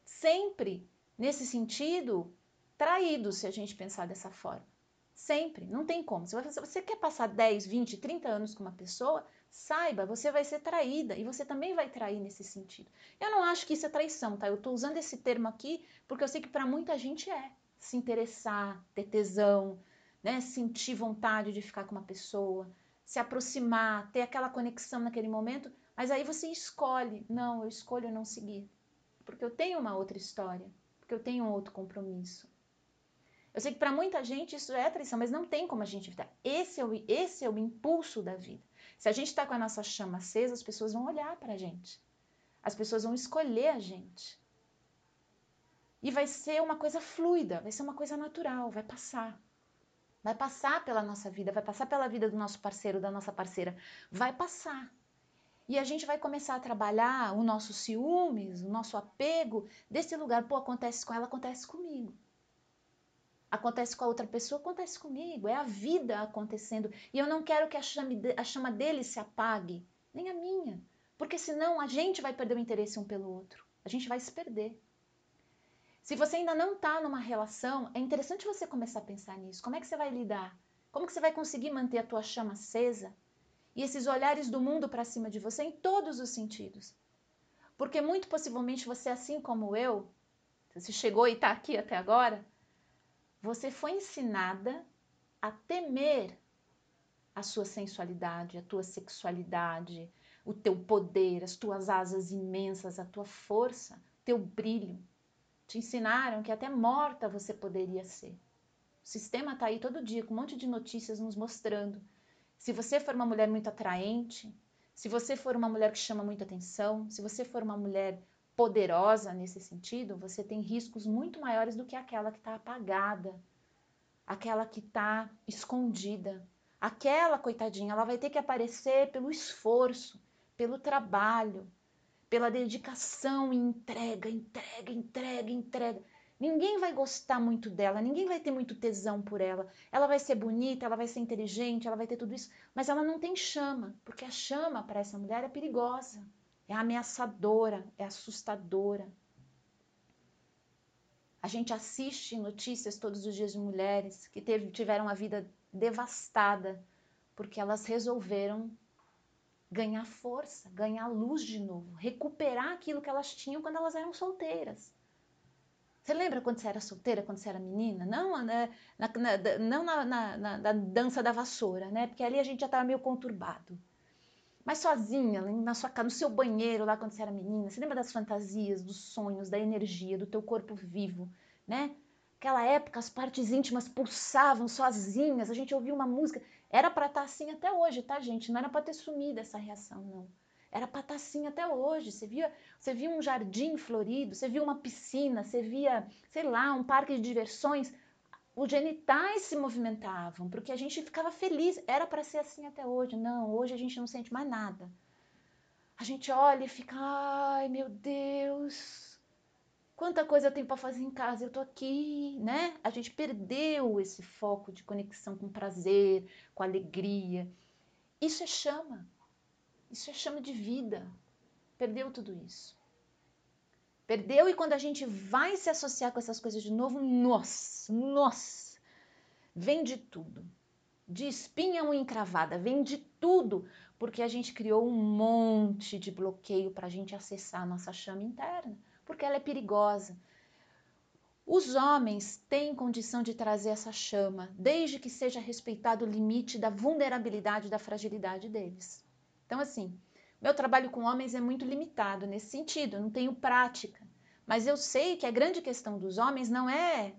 Speaker 1: sempre, nesse sentido, traídos, se a gente pensar dessa forma. Sempre, não tem como. Se você quer passar 10, 20, 30 anos com uma pessoa, saiba, você vai ser traída e você também vai trair nesse sentido. Eu não acho que isso é traição, tá? Eu estou usando esse termo aqui porque eu sei que para muita gente é se interessar, ter tesão, né? sentir vontade de ficar com uma pessoa, se aproximar, ter aquela conexão naquele momento, mas aí você escolhe, não, eu escolho não seguir, porque eu tenho uma outra história, porque eu tenho um outro compromisso. Eu sei que para muita gente isso é traição, mas não tem como a gente evitar. Esse é o, esse é o impulso da vida. Se a gente está com a nossa chama acesa, as pessoas vão olhar para a gente. As pessoas vão escolher a gente. E vai ser uma coisa fluida, vai ser uma coisa natural, vai passar. Vai passar pela nossa vida, vai passar pela vida do nosso parceiro, da nossa parceira. Vai passar. E a gente vai começar a trabalhar o nosso ciúmes, o nosso apego desse lugar. Pô, acontece com ela, acontece comigo acontece com a outra pessoa, acontece comigo, é a vida acontecendo. E eu não quero que a chama, a chama dele se apague, nem a minha, porque senão a gente vai perder o interesse um pelo outro, a gente vai se perder. Se você ainda não está numa relação, é interessante você começar a pensar nisso. Como é que você vai lidar? Como que você vai conseguir manter a tua chama acesa? E esses olhares do mundo para cima de você em todos os sentidos. Porque muito possivelmente você, assim como eu, você chegou e está aqui até agora, você foi ensinada a temer a sua sensualidade, a tua sexualidade, o teu poder, as tuas asas imensas, a tua força, teu brilho. Te ensinaram que até morta você poderia ser. O sistema está aí todo dia com um monte de notícias nos mostrando. Se você for uma mulher muito atraente, se você for uma mulher que chama muita atenção, se você for uma mulher poderosa nesse sentido, você tem riscos muito maiores do que aquela que está apagada, aquela que está escondida. Aquela coitadinha, ela vai ter que aparecer pelo esforço, pelo trabalho, pela dedicação e entrega, entrega, entrega, entrega. Ninguém vai gostar muito dela, ninguém vai ter muito tesão por ela. Ela vai ser bonita, ela vai ser inteligente, ela vai ter tudo isso, mas ela não tem chama, porque a chama para essa mulher é perigosa é ameaçadora, é assustadora. A gente assiste notícias todos os dias de mulheres que teve, tiveram a vida devastada porque elas resolveram ganhar força, ganhar luz de novo, recuperar aquilo que elas tinham quando elas eram solteiras. Você lembra quando você era solteira, quando você era menina? Não, né, na, na, não na, na, na, dança da vassoura, né? Porque ali a gente já estava meio conturbado. Mas sozinha, na sua no seu banheiro lá quando você era menina, você lembra das fantasias, dos sonhos, da energia, do teu corpo vivo, né? Aquela época as partes íntimas pulsavam sozinhas, a gente ouvia uma música. Era para estar tá assim até hoje, tá, gente? Não era para ter sumido essa reação, não. Era para estar tá assim até hoje. Você via, você via um jardim florido, você via uma piscina, você via, sei lá, um parque de diversões. Os genitais se movimentavam, porque a gente ficava feliz. Era para ser assim até hoje. Não, hoje a gente não sente mais nada. A gente olha e fica, ai meu Deus, quanta coisa eu tenho para fazer em casa, eu tô aqui, né? A gente perdeu esse foco de conexão com prazer, com alegria. Isso é chama. Isso é chama de vida. Perdeu tudo isso. Perdeu e quando a gente vai se associar com essas coisas de novo, nossa, nossa, vem de tudo. De espinha ou encravada, vem de tudo, porque a gente criou um monte de bloqueio para a gente acessar a nossa chama interna, porque ela é perigosa. Os homens têm condição de trazer essa chama, desde que seja respeitado o limite da vulnerabilidade da fragilidade deles. Então, assim, meu trabalho com homens é muito limitado nesse sentido, não tenho prática. Mas eu sei que a grande questão dos homens não é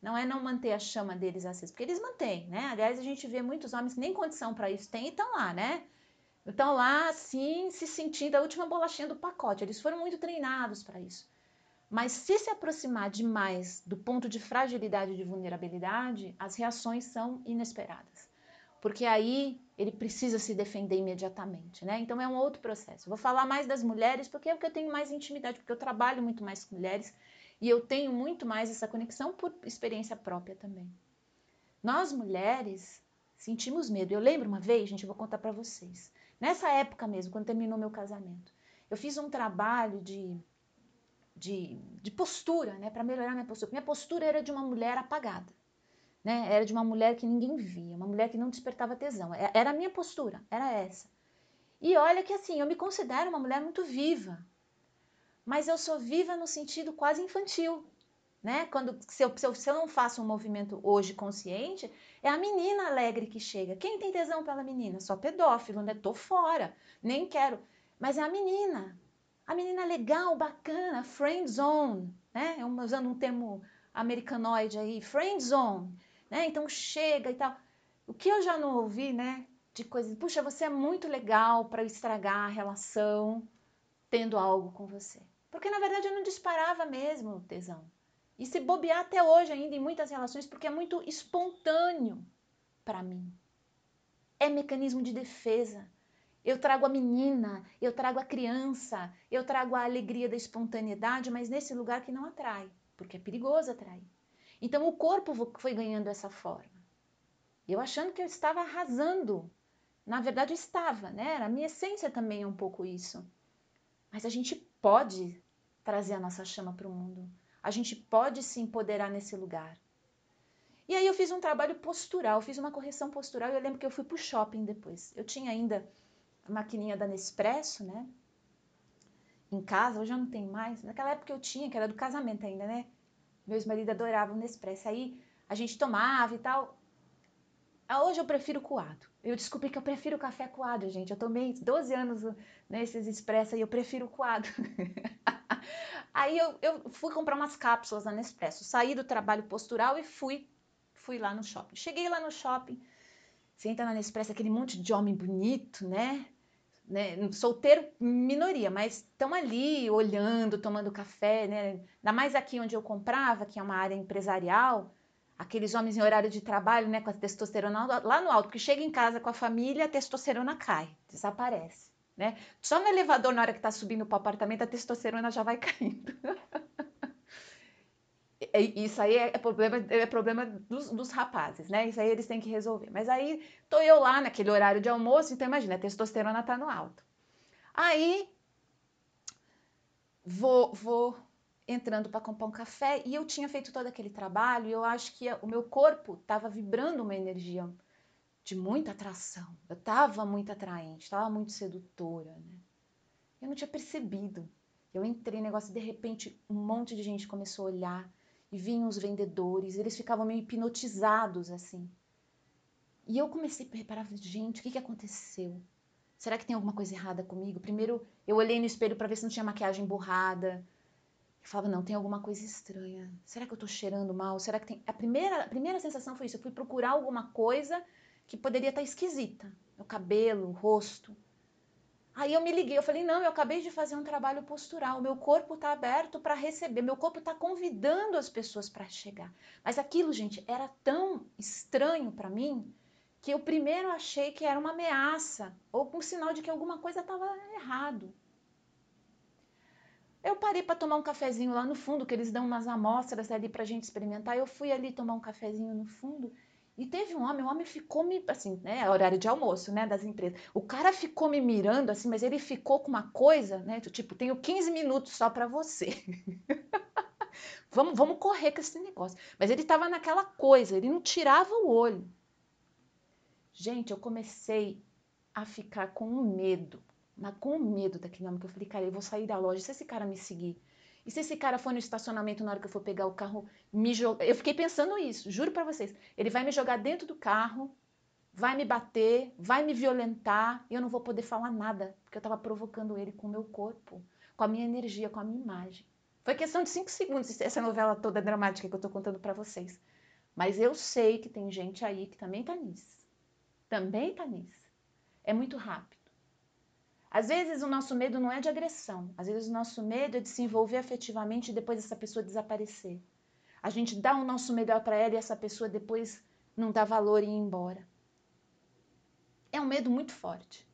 Speaker 1: não é não manter a chama deles acesa, porque eles mantêm, né? Aliás, a gente vê muitos homens que nem condição para isso têm e estão lá, né? Estão lá, assim, se sentindo a última bolachinha do pacote. Eles foram muito treinados para isso. Mas se se aproximar demais do ponto de fragilidade e de vulnerabilidade, as reações são inesperadas porque aí ele precisa se defender imediatamente, né? Então é um outro processo. Vou falar mais das mulheres porque é o que eu tenho mais intimidade, porque eu trabalho muito mais com mulheres e eu tenho muito mais essa conexão por experiência própria também. Nós mulheres sentimos medo. Eu lembro uma vez, gente, eu vou contar para vocês. Nessa época mesmo, quando terminou meu casamento, eu fiz um trabalho de de, de postura, né, para melhorar minha postura. Minha postura era de uma mulher apagada né? Era de uma mulher que ninguém via, uma mulher que não despertava tesão. É, era a minha postura, era essa. E olha que assim, eu me considero uma mulher muito viva, mas eu sou viva no sentido quase infantil, né? Quando se eu, se eu, se eu não faço um movimento hoje consciente, é a menina alegre que chega. Quem tem tesão pela menina? Só pedófilo, né? Tô fora, nem quero. Mas é a menina, a menina legal, bacana, friend zone, né? Usando um termo americanoide aí, friend zone né? Então chega e tal. O que eu já não ouvi, né? De coisas, puxa, você é muito legal para estragar a relação tendo algo com você. Porque na verdade eu não disparava mesmo o tesão. E se bobear até hoje ainda em muitas relações, porque é muito espontâneo para mim. É mecanismo de defesa. Eu trago a menina, eu trago a criança, eu trago a alegria da espontaneidade, mas nesse lugar que não atrai, porque é perigoso atrair. Então o corpo foi ganhando essa forma. Eu achando que eu estava arrasando. Na verdade, eu estava, né? A minha essência também é um pouco isso. Mas a gente pode trazer a nossa chama para o mundo. A gente pode se empoderar nesse lugar. E aí eu fiz um trabalho postural, fiz uma correção postural e eu lembro que eu fui para o shopping depois. Eu tinha ainda a maquininha da Nespresso, né? Em casa, hoje eu não tenho mais. Naquela época eu tinha, que era do casamento ainda, né? Meus maridos adoravam Nespresso. Aí a gente tomava e tal. Ah, hoje eu prefiro coado. Eu descobri que eu prefiro café coado, gente. Eu tomei 12 anos nesses expresso e eu prefiro coado. Aí eu, eu, fui comprar umas cápsulas na Nespresso. Saí do trabalho postural e fui, fui lá no shopping. Cheguei lá no shopping. Você entra na Nespresso, aquele monte de homem bonito, né? Né, solteiro minoria, mas estão ali olhando, tomando café, né? Ainda mais aqui onde eu comprava, que é uma área empresarial, aqueles homens em horário de trabalho, né, com a testosterona lá no alto, que chega em casa com a família, a testosterona cai, desaparece, né? Só no elevador, na hora que está subindo para o apartamento, a testosterona já vai caindo. Isso aí é problema, é problema dos, dos, rapazes, né? Isso aí eles têm que resolver. Mas aí tô eu lá naquele horário de almoço, então imagina, a testosterona tá no alto. Aí vou, vou entrando para comprar um café e eu tinha feito todo aquele trabalho e eu acho que o meu corpo estava vibrando uma energia de muita atração. Eu estava muito atraente, estava muito sedutora, né? Eu não tinha percebido. Eu entrei no negócio e de repente um monte de gente começou a olhar e vinham os vendedores, eles ficavam meio hipnotizados assim. E eu comecei a reparar, gente, o que, que aconteceu? Será que tem alguma coisa errada comigo? Primeiro eu olhei no espelho para ver se não tinha maquiagem borrada. Eu falava, não, tem alguma coisa estranha. Será que eu tô cheirando mal? Será que tem. A primeira, a primeira sensação foi isso. Eu fui procurar alguma coisa que poderia estar tá esquisita. Meu cabelo, o rosto. Aí eu me liguei, eu falei, não, eu acabei de fazer um trabalho postural, meu corpo está aberto para receber, meu corpo está convidando as pessoas para chegar. Mas aquilo, gente, era tão estranho para mim que eu primeiro achei que era uma ameaça ou um sinal de que alguma coisa estava errado. Eu parei para tomar um cafezinho lá no fundo, que eles dão umas amostras ali para a gente experimentar. Eu fui ali tomar um cafezinho no fundo e teve um homem, o homem ficou me, assim, né, horário de almoço, né, das empresas. O cara ficou me mirando, assim, mas ele ficou com uma coisa, né, tipo, tenho 15 minutos só para você. vamos, vamos correr com esse negócio. Mas ele estava naquela coisa, ele não tirava o olho. Gente, eu comecei a ficar com medo, mas com medo daquele homem, que eu falei, cara, eu vou sair da loja, se esse cara me seguir, e se esse cara for no estacionamento na hora que eu for pegar o carro, me jogar. Eu fiquei pensando isso, juro para vocês. Ele vai me jogar dentro do carro, vai me bater, vai me violentar e eu não vou poder falar nada, porque eu estava provocando ele com o meu corpo, com a minha energia, com a minha imagem. Foi questão de cinco segundos essa novela toda dramática que eu estou contando para vocês. Mas eu sei que tem gente aí que também está nisso. Também está nisso. É muito rápido. Às vezes o nosso medo não é de agressão, às vezes o nosso medo é de se envolver afetivamente e depois essa pessoa desaparecer. A gente dá o nosso melhor para ela e essa pessoa depois não dá valor e ir embora. É um medo muito forte.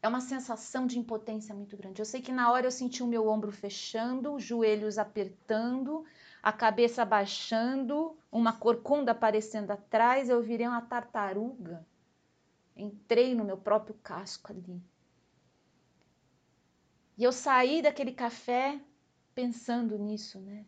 Speaker 1: É uma sensação de impotência muito grande. Eu sei que na hora eu senti o meu ombro fechando, os joelhos apertando, a cabeça baixando, uma corcunda aparecendo atrás, eu virei uma tartaruga. Entrei no meu próprio casco ali. E eu saí daquele café pensando nisso, né?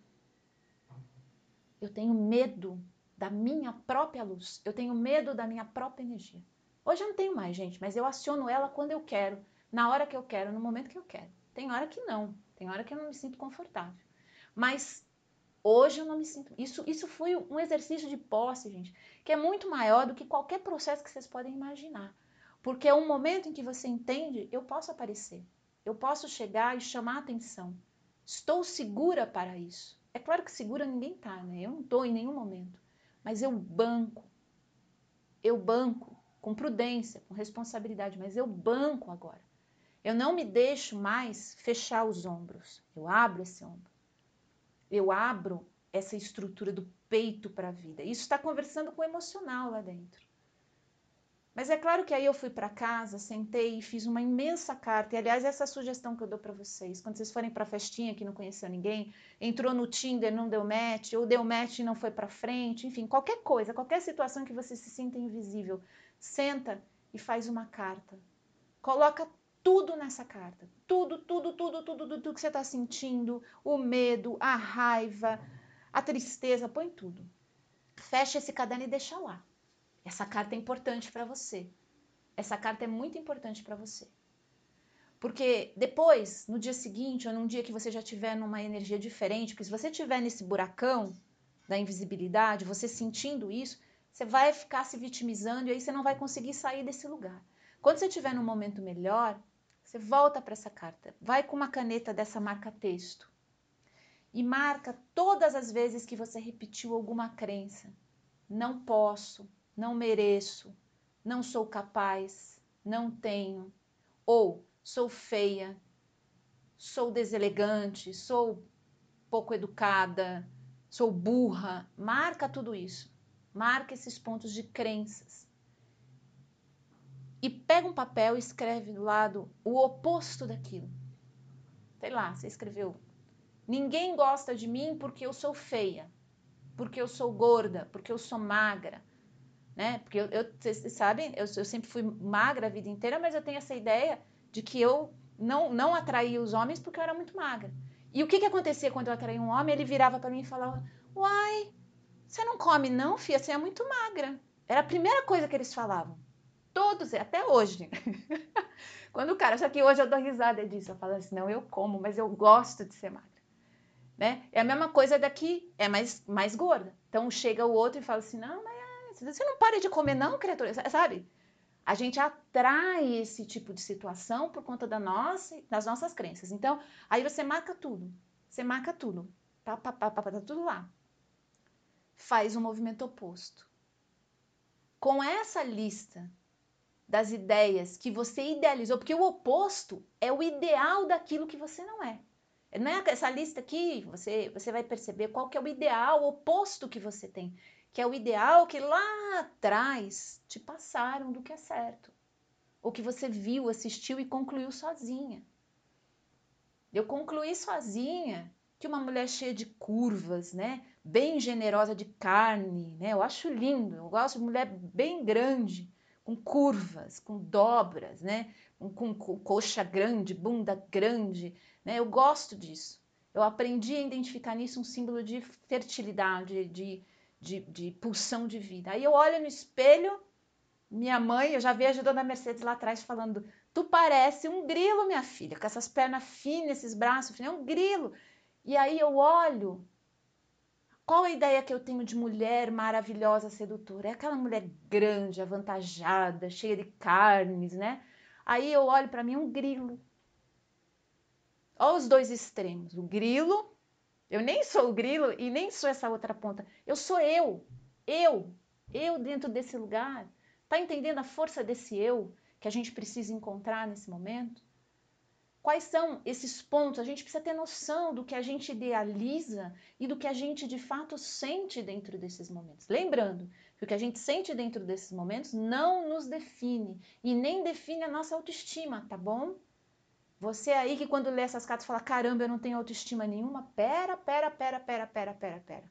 Speaker 1: Eu tenho medo da minha própria luz. Eu tenho medo da minha própria energia. Hoje eu não tenho mais, gente, mas eu aciono ela quando eu quero, na hora que eu quero, no momento que eu quero. Tem hora que não, tem hora que eu não me sinto confortável. Mas hoje eu não me sinto. Isso, isso foi um exercício de posse, gente, que é muito maior do que qualquer processo que vocês podem imaginar. Porque é um momento em que você entende, eu posso aparecer. Eu posso chegar e chamar atenção. Estou segura para isso. É claro que segura ninguém está, né? Eu não estou em nenhum momento. Mas eu banco. Eu banco com prudência, com responsabilidade, mas eu banco agora. Eu não me deixo mais fechar os ombros. Eu abro esse ombro. Eu abro essa estrutura do peito para a vida. Isso está conversando com o emocional lá dentro. Mas é claro que aí eu fui para casa, sentei e fiz uma imensa carta. E aliás, essa é a sugestão que eu dou para vocês. Quando vocês forem para festinha que não conheceu ninguém, entrou no Tinder, não deu match, ou deu match e não foi para frente, enfim, qualquer coisa, qualquer situação que você se sinta invisível, senta e faz uma carta. Coloca tudo nessa carta. Tudo, tudo, tudo, tudo, tudo, tudo que você está sentindo, o medo, a raiva, a tristeza, põe tudo. Fecha esse caderno e deixa lá. Essa carta é importante para você. Essa carta é muito importante para você. Porque depois, no dia seguinte, ou num dia que você já tiver numa energia diferente, porque se você tiver nesse buracão da invisibilidade, você sentindo isso, você vai ficar se vitimizando e aí você não vai conseguir sair desse lugar. Quando você estiver num momento melhor, você volta para essa carta, vai com uma caneta dessa marca texto e marca todas as vezes que você repetiu alguma crença. Não posso, não mereço, não sou capaz, não tenho, ou sou feia, sou deselegante, sou pouco educada, sou burra. Marca tudo isso. Marca esses pontos de crenças. E pega um papel e escreve do lado o oposto daquilo. Sei lá, você escreveu: Ninguém gosta de mim porque eu sou feia, porque eu sou gorda, porque eu sou magra, né? Porque eu, vocês sabem, eu, eu sempre fui magra a vida inteira, mas eu tenho essa ideia de que eu não, não atraía os homens porque eu era muito magra. E o que, que acontecia quando eu atraía um homem? Ele virava para mim e falava: Uai, você não come, não, filha? Você é muito magra. Era a primeira coisa que eles falavam. Todos, até hoje. Quando o cara, só que hoje eu dou risada disso, eu falo assim, não, eu como, mas eu gosto de ser magra. Né? É a mesma coisa daqui, é mais, mais gorda. Então chega o outro e fala assim, não, mas você não para de comer não, criatura, sabe? A gente atrai esse tipo de situação por conta da nossa, das nossas crenças. Então, aí você marca tudo. Você marca tudo. Pá, pá, pá, pá, tá tudo lá. Faz o um movimento oposto. Com essa lista das ideias que você idealizou, porque o oposto é o ideal daquilo que você não é. Não é essa lista aqui, você, você vai perceber qual que é o ideal oposto que você tem que é o ideal que lá atrás te passaram do que é certo, ou que você viu, assistiu e concluiu sozinha. Eu concluí sozinha que uma mulher cheia de curvas, né, bem generosa de carne, né, eu acho lindo, eu gosto de mulher bem grande, com curvas, com dobras, né, com, com coxa grande, bunda grande, né, eu gosto disso. Eu aprendi a identificar nisso um símbolo de fertilidade, de, de, de pulsão de vida. Aí eu olho no espelho, minha mãe, eu já vejo a dona Mercedes lá atrás falando: Tu parece um grilo, minha filha, com essas pernas finas, esses braços finos, é um grilo. E aí eu olho. Qual a ideia que eu tenho de mulher maravilhosa, sedutora? É aquela mulher grande, avantajada, cheia de carnes, né? Aí eu olho para mim um grilo. Olha os dois extremos. O grilo eu nem sou o grilo e nem sou essa outra ponta. Eu sou eu. Eu. Eu dentro desse lugar. Tá entendendo a força desse eu que a gente precisa encontrar nesse momento? Quais são esses pontos? A gente precisa ter noção do que a gente idealiza e do que a gente de fato sente dentro desses momentos. Lembrando que o que a gente sente dentro desses momentos não nos define e nem define a nossa autoestima, tá bom? Você aí que quando lê essas cartas fala, caramba, eu não tenho autoestima nenhuma. Pera, pera, pera, pera, pera, pera, pera.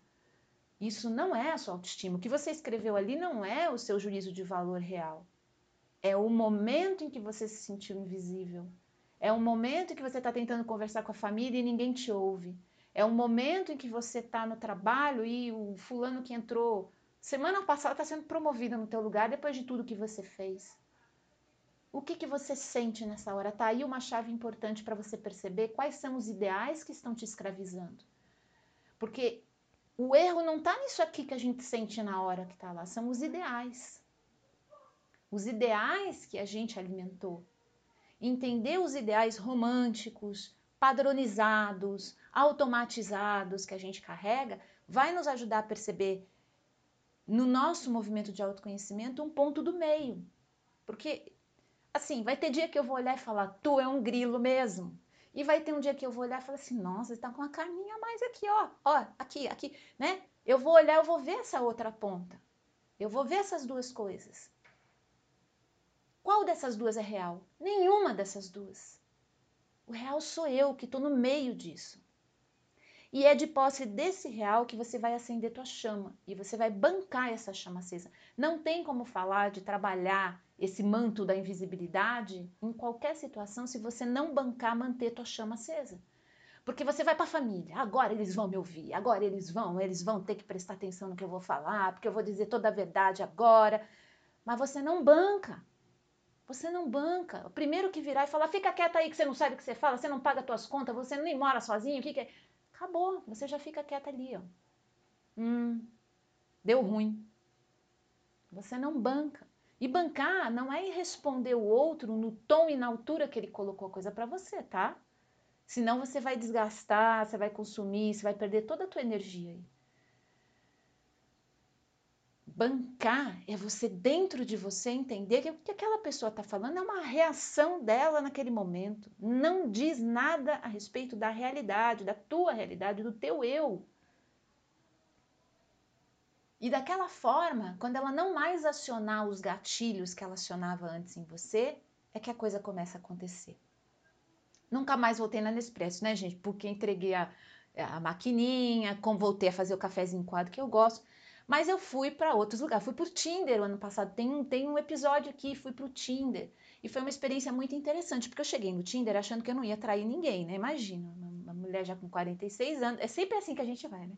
Speaker 1: Isso não é a sua autoestima. O que você escreveu ali não é o seu juízo de valor real. É o momento em que você se sentiu invisível. É o momento em que você está tentando conversar com a família e ninguém te ouve. É o momento em que você está no trabalho e o fulano que entrou semana passada está sendo promovido no teu lugar depois de tudo que você fez. O que, que você sente nessa hora? Tá aí uma chave importante para você perceber quais são os ideais que estão te escravizando. Porque o erro não está nisso aqui que a gente sente na hora que está lá, são os ideais. Os ideais que a gente alimentou. Entender os ideais românticos, padronizados, automatizados que a gente carrega, vai nos ajudar a perceber no nosso movimento de autoconhecimento um ponto do meio. Porque assim, vai ter dia que eu vou olhar e falar, tu é um grilo mesmo. E vai ter um dia que eu vou olhar e falar assim, nossa, você tá com uma carninha a mais aqui, ó, ó, aqui, aqui, né? Eu vou olhar, eu vou ver essa outra ponta. Eu vou ver essas duas coisas. Qual dessas duas é real? Nenhuma dessas duas. O real sou eu que estou no meio disso. E é de posse desse real que você vai acender tua chama e você vai bancar essa chama acesa. Não tem como falar de trabalhar esse manto da invisibilidade em qualquer situação se você não bancar manter tua chama acesa. Porque você vai para a família, agora eles vão me ouvir, agora eles vão, eles vão ter que prestar atenção no que eu vou falar, porque eu vou dizer toda a verdade agora. Mas você não banca. Você não banca. O primeiro que virar e falar, fica quieta aí que você não sabe o que você fala, você não paga suas contas, você nem mora sozinho, o que, que é? Acabou, você já fica quieta ali, ó. Hum, deu ruim. Você não banca. E bancar não é responder o outro no tom e na altura que ele colocou a coisa para você, tá? Senão você vai desgastar, você vai consumir, você vai perder toda a tua energia aí. Bancar é você dentro de você entender que o que aquela pessoa está falando é uma reação dela naquele momento. Não diz nada a respeito da realidade, da tua realidade, do teu eu. E daquela forma, quando ela não mais acionar os gatilhos que ela acionava antes em você, é que a coisa começa a acontecer. Nunca mais voltei na Nespresso, né, gente? Porque entreguei a, a maquininha, como voltei a fazer o cafezinho quadro que eu gosto. Mas eu fui para outros lugares. Fui para o Tinder o ano passado. Tem um, tem um episódio aqui, fui para o Tinder. E foi uma experiência muito interessante, porque eu cheguei no Tinder achando que eu não ia trair ninguém, né? Imagina, uma, uma mulher já com 46 anos. É sempre assim que a gente vai, né?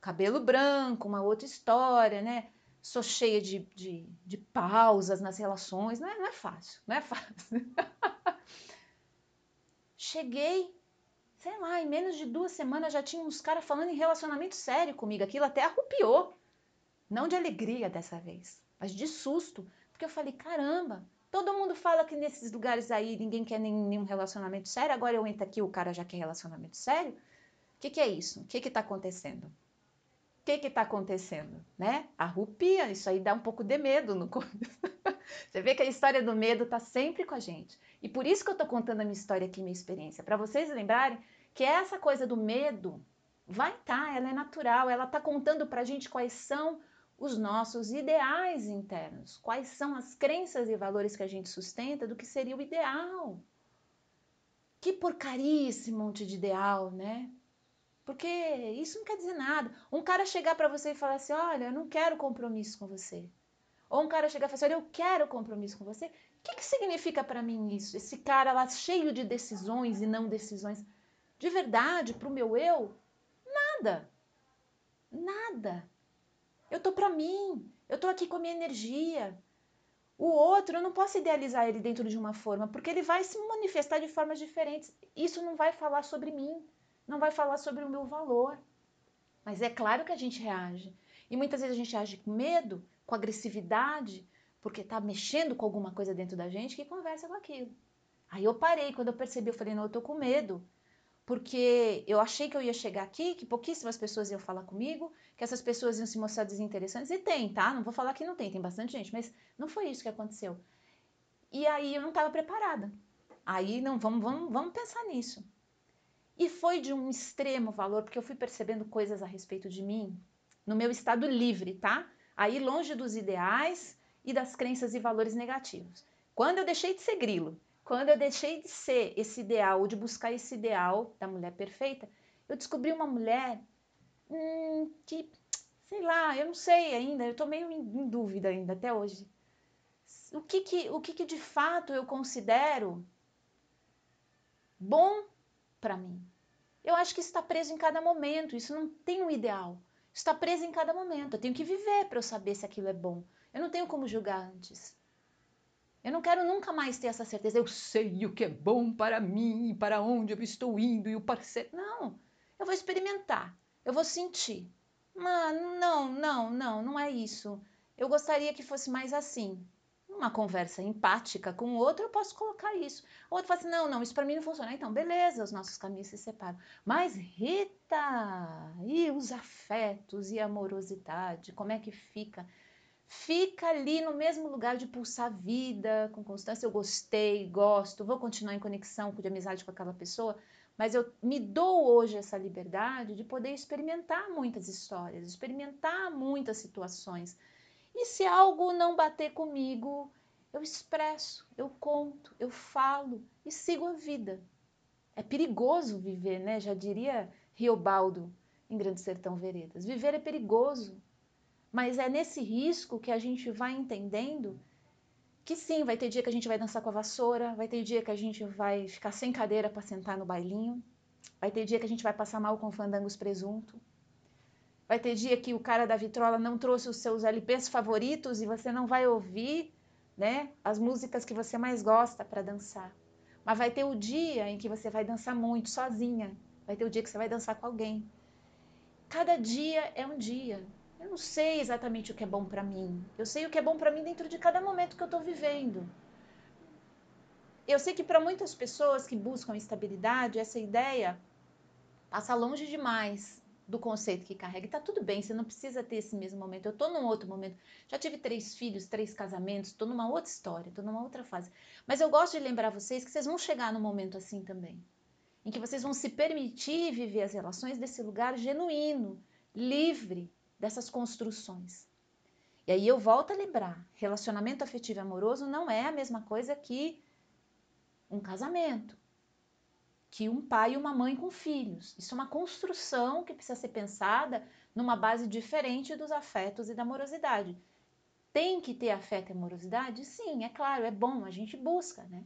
Speaker 1: Cabelo branco, uma outra história, né? Sou cheia de, de, de pausas nas relações, não é, não é fácil, não é fácil. Cheguei, sei lá, em menos de duas semanas já tinha uns caras falando em relacionamento sério comigo. Aquilo até arrupiou. Não de alegria dessa vez, mas de susto. Porque eu falei, caramba, todo mundo fala que nesses lugares aí ninguém quer nenhum relacionamento sério. Agora eu entro aqui, o cara já quer relacionamento sério. O que, que é isso? O que está acontecendo? O que está acontecendo? Né? Arrupia, isso aí dá um pouco de medo no começo. Você vê que a história do medo está sempre com a gente. E por isso que eu estou contando a minha história aqui, minha experiência, para vocês lembrarem que essa coisa do medo vai estar, tá, ela é natural, ela está contando para a gente quais são os nossos ideais internos, quais são as crenças e valores que a gente sustenta do que seria o ideal. Que porcaria esse monte de ideal, né? Porque isso não quer dizer nada. Um cara chegar para você e falar assim: Olha, eu não quero compromisso com você. Ou um cara chegar e falar assim: Olha, eu quero compromisso com você. O que, que significa para mim isso? Esse cara lá cheio de decisões e não decisões. De verdade, para o meu eu, nada. Nada. Eu tô para mim. Eu tô aqui com a minha energia. O outro, eu não posso idealizar ele dentro de uma forma, porque ele vai se manifestar de formas diferentes. Isso não vai falar sobre mim não vai falar sobre o meu valor. Mas é claro que a gente reage. E muitas vezes a gente age com medo, com agressividade, porque está mexendo com alguma coisa dentro da gente que conversa com aquilo. Aí eu parei, quando eu percebi, eu falei, não, eu tô com medo. Porque eu achei que eu ia chegar aqui, que pouquíssimas pessoas iam falar comigo, que essas pessoas iam se mostrar desinteressantes. E tem, tá? Não vou falar que não tem, tem bastante gente, mas não foi isso que aconteceu. E aí eu não estava preparada. Aí não, vamos, vamos, vamos pensar nisso. E foi de um extremo valor, porque eu fui percebendo coisas a respeito de mim no meu estado livre, tá? Aí longe dos ideais e das crenças e valores negativos. Quando eu deixei de ser grilo, quando eu deixei de ser esse ideal, ou de buscar esse ideal da mulher perfeita, eu descobri uma mulher hum, que, sei lá, eu não sei ainda, eu tô meio em, em dúvida ainda até hoje. O que que, o que que de fato eu considero bom para mim. Eu acho que isso está preso em cada momento, isso não tem um ideal. Está preso em cada momento. Eu tenho que viver para eu saber se aquilo é bom. Eu não tenho como julgar antes. Eu não quero nunca mais ter essa certeza. Eu sei o que é bom para mim, para onde eu estou indo e o parceiro. Não, eu vou experimentar, eu vou sentir. Mano, não, não, não, não é isso. Eu gostaria que fosse mais assim uma conversa empática com o outro, eu posso colocar isso. O outro fala assim: não, não, isso para mim não funciona. Então, beleza, os nossos caminhos se separam. Mas, Rita, e os afetos e a amorosidade, como é que fica? Fica ali no mesmo lugar de pulsar vida, com constância. Eu gostei, gosto, vou continuar em conexão de amizade com aquela pessoa, mas eu me dou hoje essa liberdade de poder experimentar muitas histórias, experimentar muitas situações e se algo não bater comigo, eu expresso, eu conto, eu falo e sigo a vida. É perigoso viver, né? Já diria Riobaldo em Grande Sertão Veredas. Viver é perigoso, mas é nesse risco que a gente vai entendendo que sim, vai ter dia que a gente vai dançar com a vassoura, vai ter dia que a gente vai ficar sem cadeira para sentar no bailinho, vai ter dia que a gente vai passar mal com fandangos presunto, Vai ter dia que o cara da vitrola não trouxe os seus LPs favoritos e você não vai ouvir, né, as músicas que você mais gosta para dançar. Mas vai ter o dia em que você vai dançar muito sozinha. Vai ter o dia que você vai dançar com alguém. Cada dia é um dia. Eu não sei exatamente o que é bom para mim. Eu sei o que é bom para mim dentro de cada momento que eu estou vivendo. Eu sei que para muitas pessoas que buscam estabilidade, essa ideia passa longe demais do conceito que carrega. E tá tudo bem, você não precisa ter esse mesmo momento. Eu tô num outro momento. Já tive três filhos, três casamentos, tô numa outra história, tô numa outra fase. Mas eu gosto de lembrar vocês que vocês vão chegar num momento assim também. Em que vocês vão se permitir viver as relações desse lugar genuíno, livre dessas construções. E aí eu volto a lembrar, relacionamento afetivo e amoroso não é a mesma coisa que um casamento que um pai e uma mãe com filhos. Isso é uma construção que precisa ser pensada numa base diferente dos afetos e da amorosidade. Tem que ter afeto e amorosidade? Sim, é claro, é bom, a gente busca, né?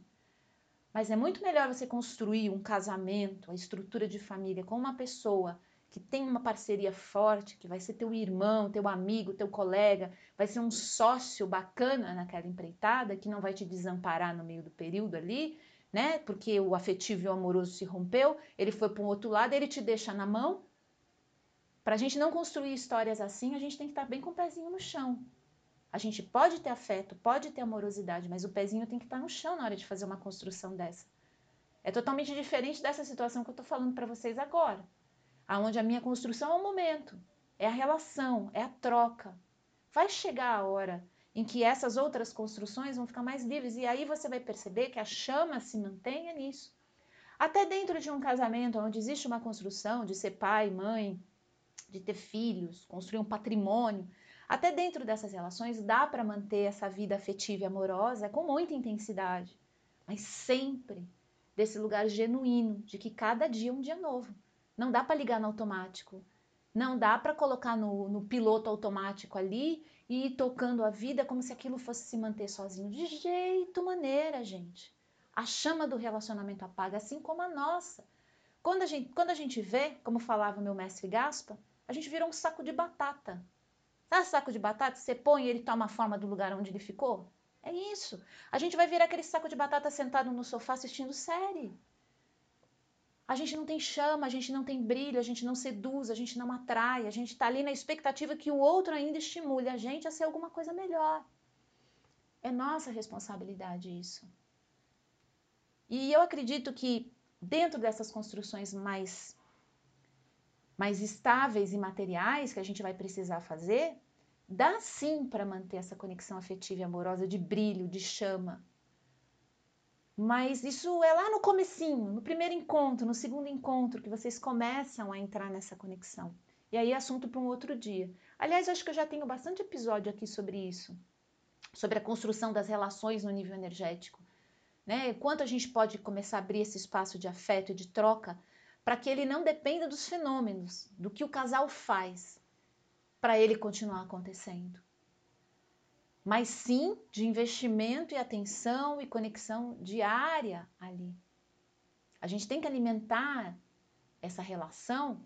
Speaker 1: Mas é muito melhor você construir um casamento, a estrutura de família com uma pessoa que tem uma parceria forte, que vai ser teu irmão, teu amigo, teu colega, vai ser um sócio bacana naquela empreitada, que não vai te desamparar no meio do período ali, né? Porque o afetivo e o amoroso se rompeu, ele foi para um outro lado, ele te deixa na mão. Para a gente não construir histórias assim, a gente tem que estar bem com o pezinho no chão. A gente pode ter afeto, pode ter amorosidade, mas o pezinho tem que estar no chão na hora de fazer uma construção dessa. É totalmente diferente dessa situação que eu estou falando para vocês agora, aonde a minha construção é o momento, é a relação, é a troca. Vai chegar a hora em que essas outras construções vão ficar mais livres. E aí você vai perceber que a chama se mantenha nisso. Até dentro de um casamento onde existe uma construção de ser pai, mãe, de ter filhos, construir um patrimônio, até dentro dessas relações dá para manter essa vida afetiva e amorosa com muita intensidade, mas sempre desse lugar genuíno de que cada dia é um dia novo. Não dá para ligar no automático, não dá para colocar no, no piloto automático ali e tocando a vida como se aquilo fosse se manter sozinho. De jeito maneira, gente. A chama do relacionamento apaga, assim como a nossa. Quando a gente, quando a gente vê, como falava meu mestre Gaspa, a gente vira um saco de batata. Sabe saco de batata? Você põe e ele toma a forma do lugar onde ele ficou? É isso. A gente vai virar aquele saco de batata sentado no sofá assistindo série. A gente não tem chama, a gente não tem brilho, a gente não seduz, a gente não atrai, a gente está ali na expectativa que o outro ainda estimule a gente a ser alguma coisa melhor. É nossa responsabilidade isso. E eu acredito que dentro dessas construções mais mais estáveis e materiais que a gente vai precisar fazer, dá sim para manter essa conexão afetiva e amorosa de brilho, de chama, mas isso é lá no comecinho, no primeiro encontro, no segundo encontro, que vocês começam a entrar nessa conexão. E aí assunto para um outro dia. Aliás, acho que eu já tenho bastante episódio aqui sobre isso, sobre a construção das relações no nível energético. Né? Quanto a gente pode começar a abrir esse espaço de afeto e de troca para que ele não dependa dos fenômenos, do que o casal faz, para ele continuar acontecendo mas sim de investimento e atenção e conexão diária ali. A gente tem que alimentar essa relação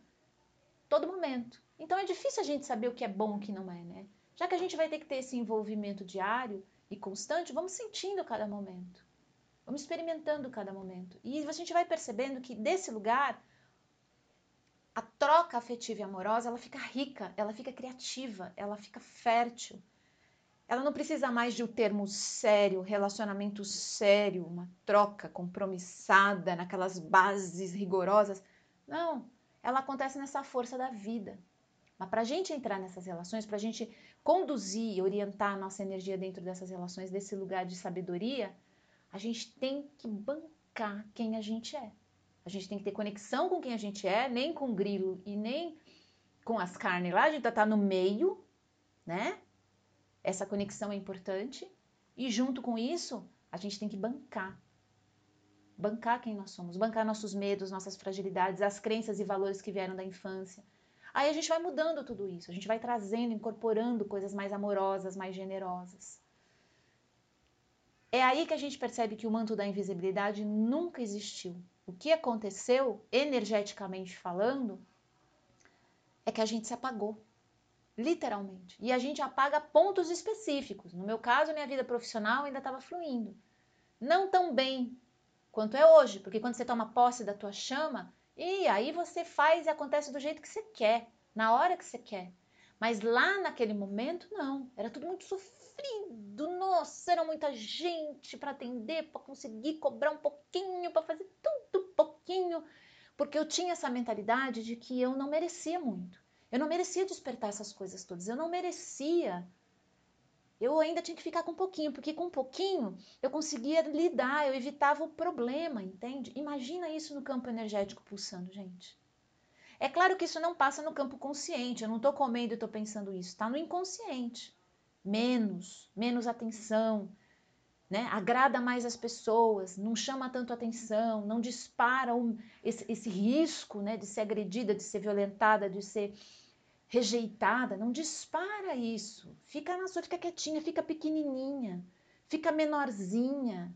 Speaker 1: todo momento. Então é difícil a gente saber o que é bom e o que não é, né? Já que a gente vai ter que ter esse envolvimento diário e constante, vamos sentindo cada momento. Vamos experimentando cada momento. E a gente vai percebendo que desse lugar a troca afetiva e amorosa, ela fica rica, ela fica criativa, ela fica fértil ela não precisa mais de um termo sério, relacionamento sério, uma troca compromissada, naquelas bases rigorosas. Não, ela acontece nessa força da vida. Mas para a gente entrar nessas relações, para a gente conduzir e orientar a nossa energia dentro dessas relações, desse lugar de sabedoria, a gente tem que bancar quem a gente é. A gente tem que ter conexão com quem a gente é, nem com o grilo e nem com as carnes lá, a gente tá no meio, né? Essa conexão é importante e junto com isso, a gente tem que bancar. Bancar quem nós somos, bancar nossos medos, nossas fragilidades, as crenças e valores que vieram da infância. Aí a gente vai mudando tudo isso, a gente vai trazendo, incorporando coisas mais amorosas, mais generosas. É aí que a gente percebe que o manto da invisibilidade nunca existiu. O que aconteceu, energeticamente falando, é que a gente se apagou literalmente. E a gente apaga pontos específicos. No meu caso, minha vida profissional ainda estava fluindo. Não tão bem quanto é hoje, porque quando você toma posse da tua chama, e aí você faz e acontece do jeito que você quer, na hora que você quer. Mas lá naquele momento, não. Era tudo muito sofrido. Nossa, era muita gente para atender, para conseguir cobrar um pouquinho, para fazer tudo um pouquinho. Porque eu tinha essa mentalidade de que eu não merecia muito. Eu não merecia despertar essas coisas todas. Eu não merecia. Eu ainda tinha que ficar com um pouquinho, porque com um pouquinho eu conseguia lidar, eu evitava o problema, entende? Imagina isso no campo energético pulsando, gente. É claro que isso não passa no campo consciente. Eu não estou comendo e estou pensando isso. Está no inconsciente. Menos, menos atenção, né? agrada mais as pessoas, não chama tanto atenção, não dispara um, esse, esse risco né, de ser agredida, de ser violentada, de ser rejeitada, não dispara isso. Fica na sua, fica quietinha, fica pequenininha, fica menorzinha,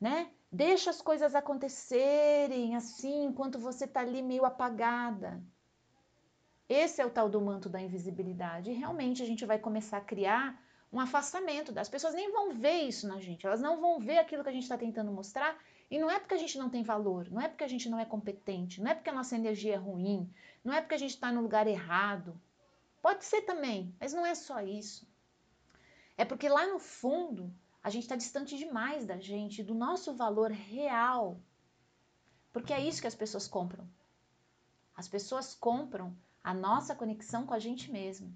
Speaker 1: né? Deixa as coisas acontecerem assim, enquanto você está ali meio apagada. Esse é o tal do manto da invisibilidade. E realmente a gente vai começar a criar um afastamento das pessoas, nem vão ver isso na gente, elas não vão ver aquilo que a gente está tentando mostrar E não é porque a gente não tem valor, não é porque a gente não é competente, não é porque a nossa energia é ruim, não é porque a gente está no lugar errado. Pode ser também, mas não é só isso. É porque lá no fundo a gente está distante demais da gente, do nosso valor real. Porque é isso que as pessoas compram. As pessoas compram a nossa conexão com a gente mesmo,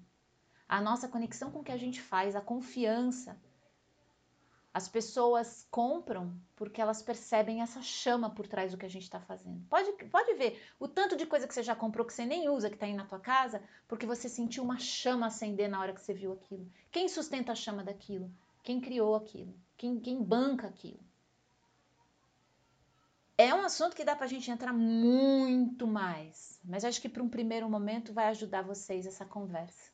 Speaker 1: a nossa conexão com o que a gente faz, a confiança. As pessoas compram porque elas percebem essa chama por trás do que a gente está fazendo. Pode, pode ver o tanto de coisa que você já comprou que você nem usa, que está aí na tua casa, porque você sentiu uma chama acender na hora que você viu aquilo. Quem sustenta a chama daquilo? Quem criou aquilo? Quem, quem banca aquilo? É um assunto que dá para a gente entrar muito mais, mas acho que para um primeiro momento vai ajudar vocês essa conversa.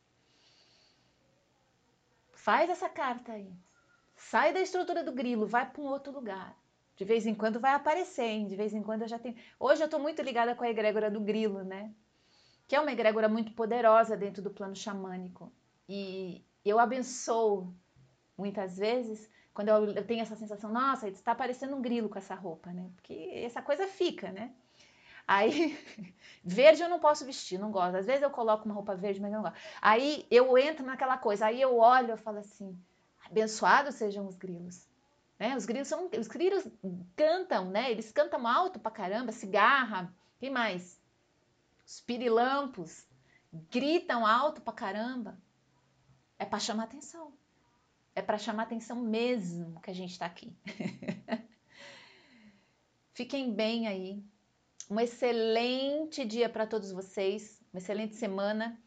Speaker 1: Faz essa carta aí. Sai da estrutura do grilo, vai para um outro lugar. De vez em quando vai aparecer, hein? De vez em quando eu já tenho. Hoje eu estou muito ligada com a egrégora do grilo, né? Que é uma egrégora muito poderosa dentro do plano xamânico. E eu abençoo muitas vezes quando eu, eu tenho essa sensação, nossa, está parecendo um grilo com essa roupa, né? Porque essa coisa fica, né? Aí, verde eu não posso vestir, não gosto. Às vezes eu coloco uma roupa verde, mas eu não gosto. Aí eu entro naquela coisa, aí eu olho e falo assim, abençoados sejam os grilos. Né? Os grilos são, os grilos cantam, né? Eles cantam alto pra caramba, cigarra, quem mais? Os pirilampos gritam alto pra caramba. É para chamar atenção. É para chamar atenção mesmo que a gente está aqui. Fiquem bem aí. Um excelente dia para todos vocês, uma excelente semana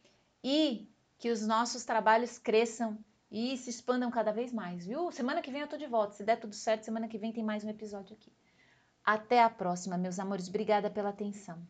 Speaker 1: e que os nossos trabalhos cresçam e se expandam cada vez mais, viu? Semana que vem eu tô de volta. Se der tudo certo, semana que vem tem mais um episódio aqui. Até a próxima, meus amores. Obrigada pela atenção.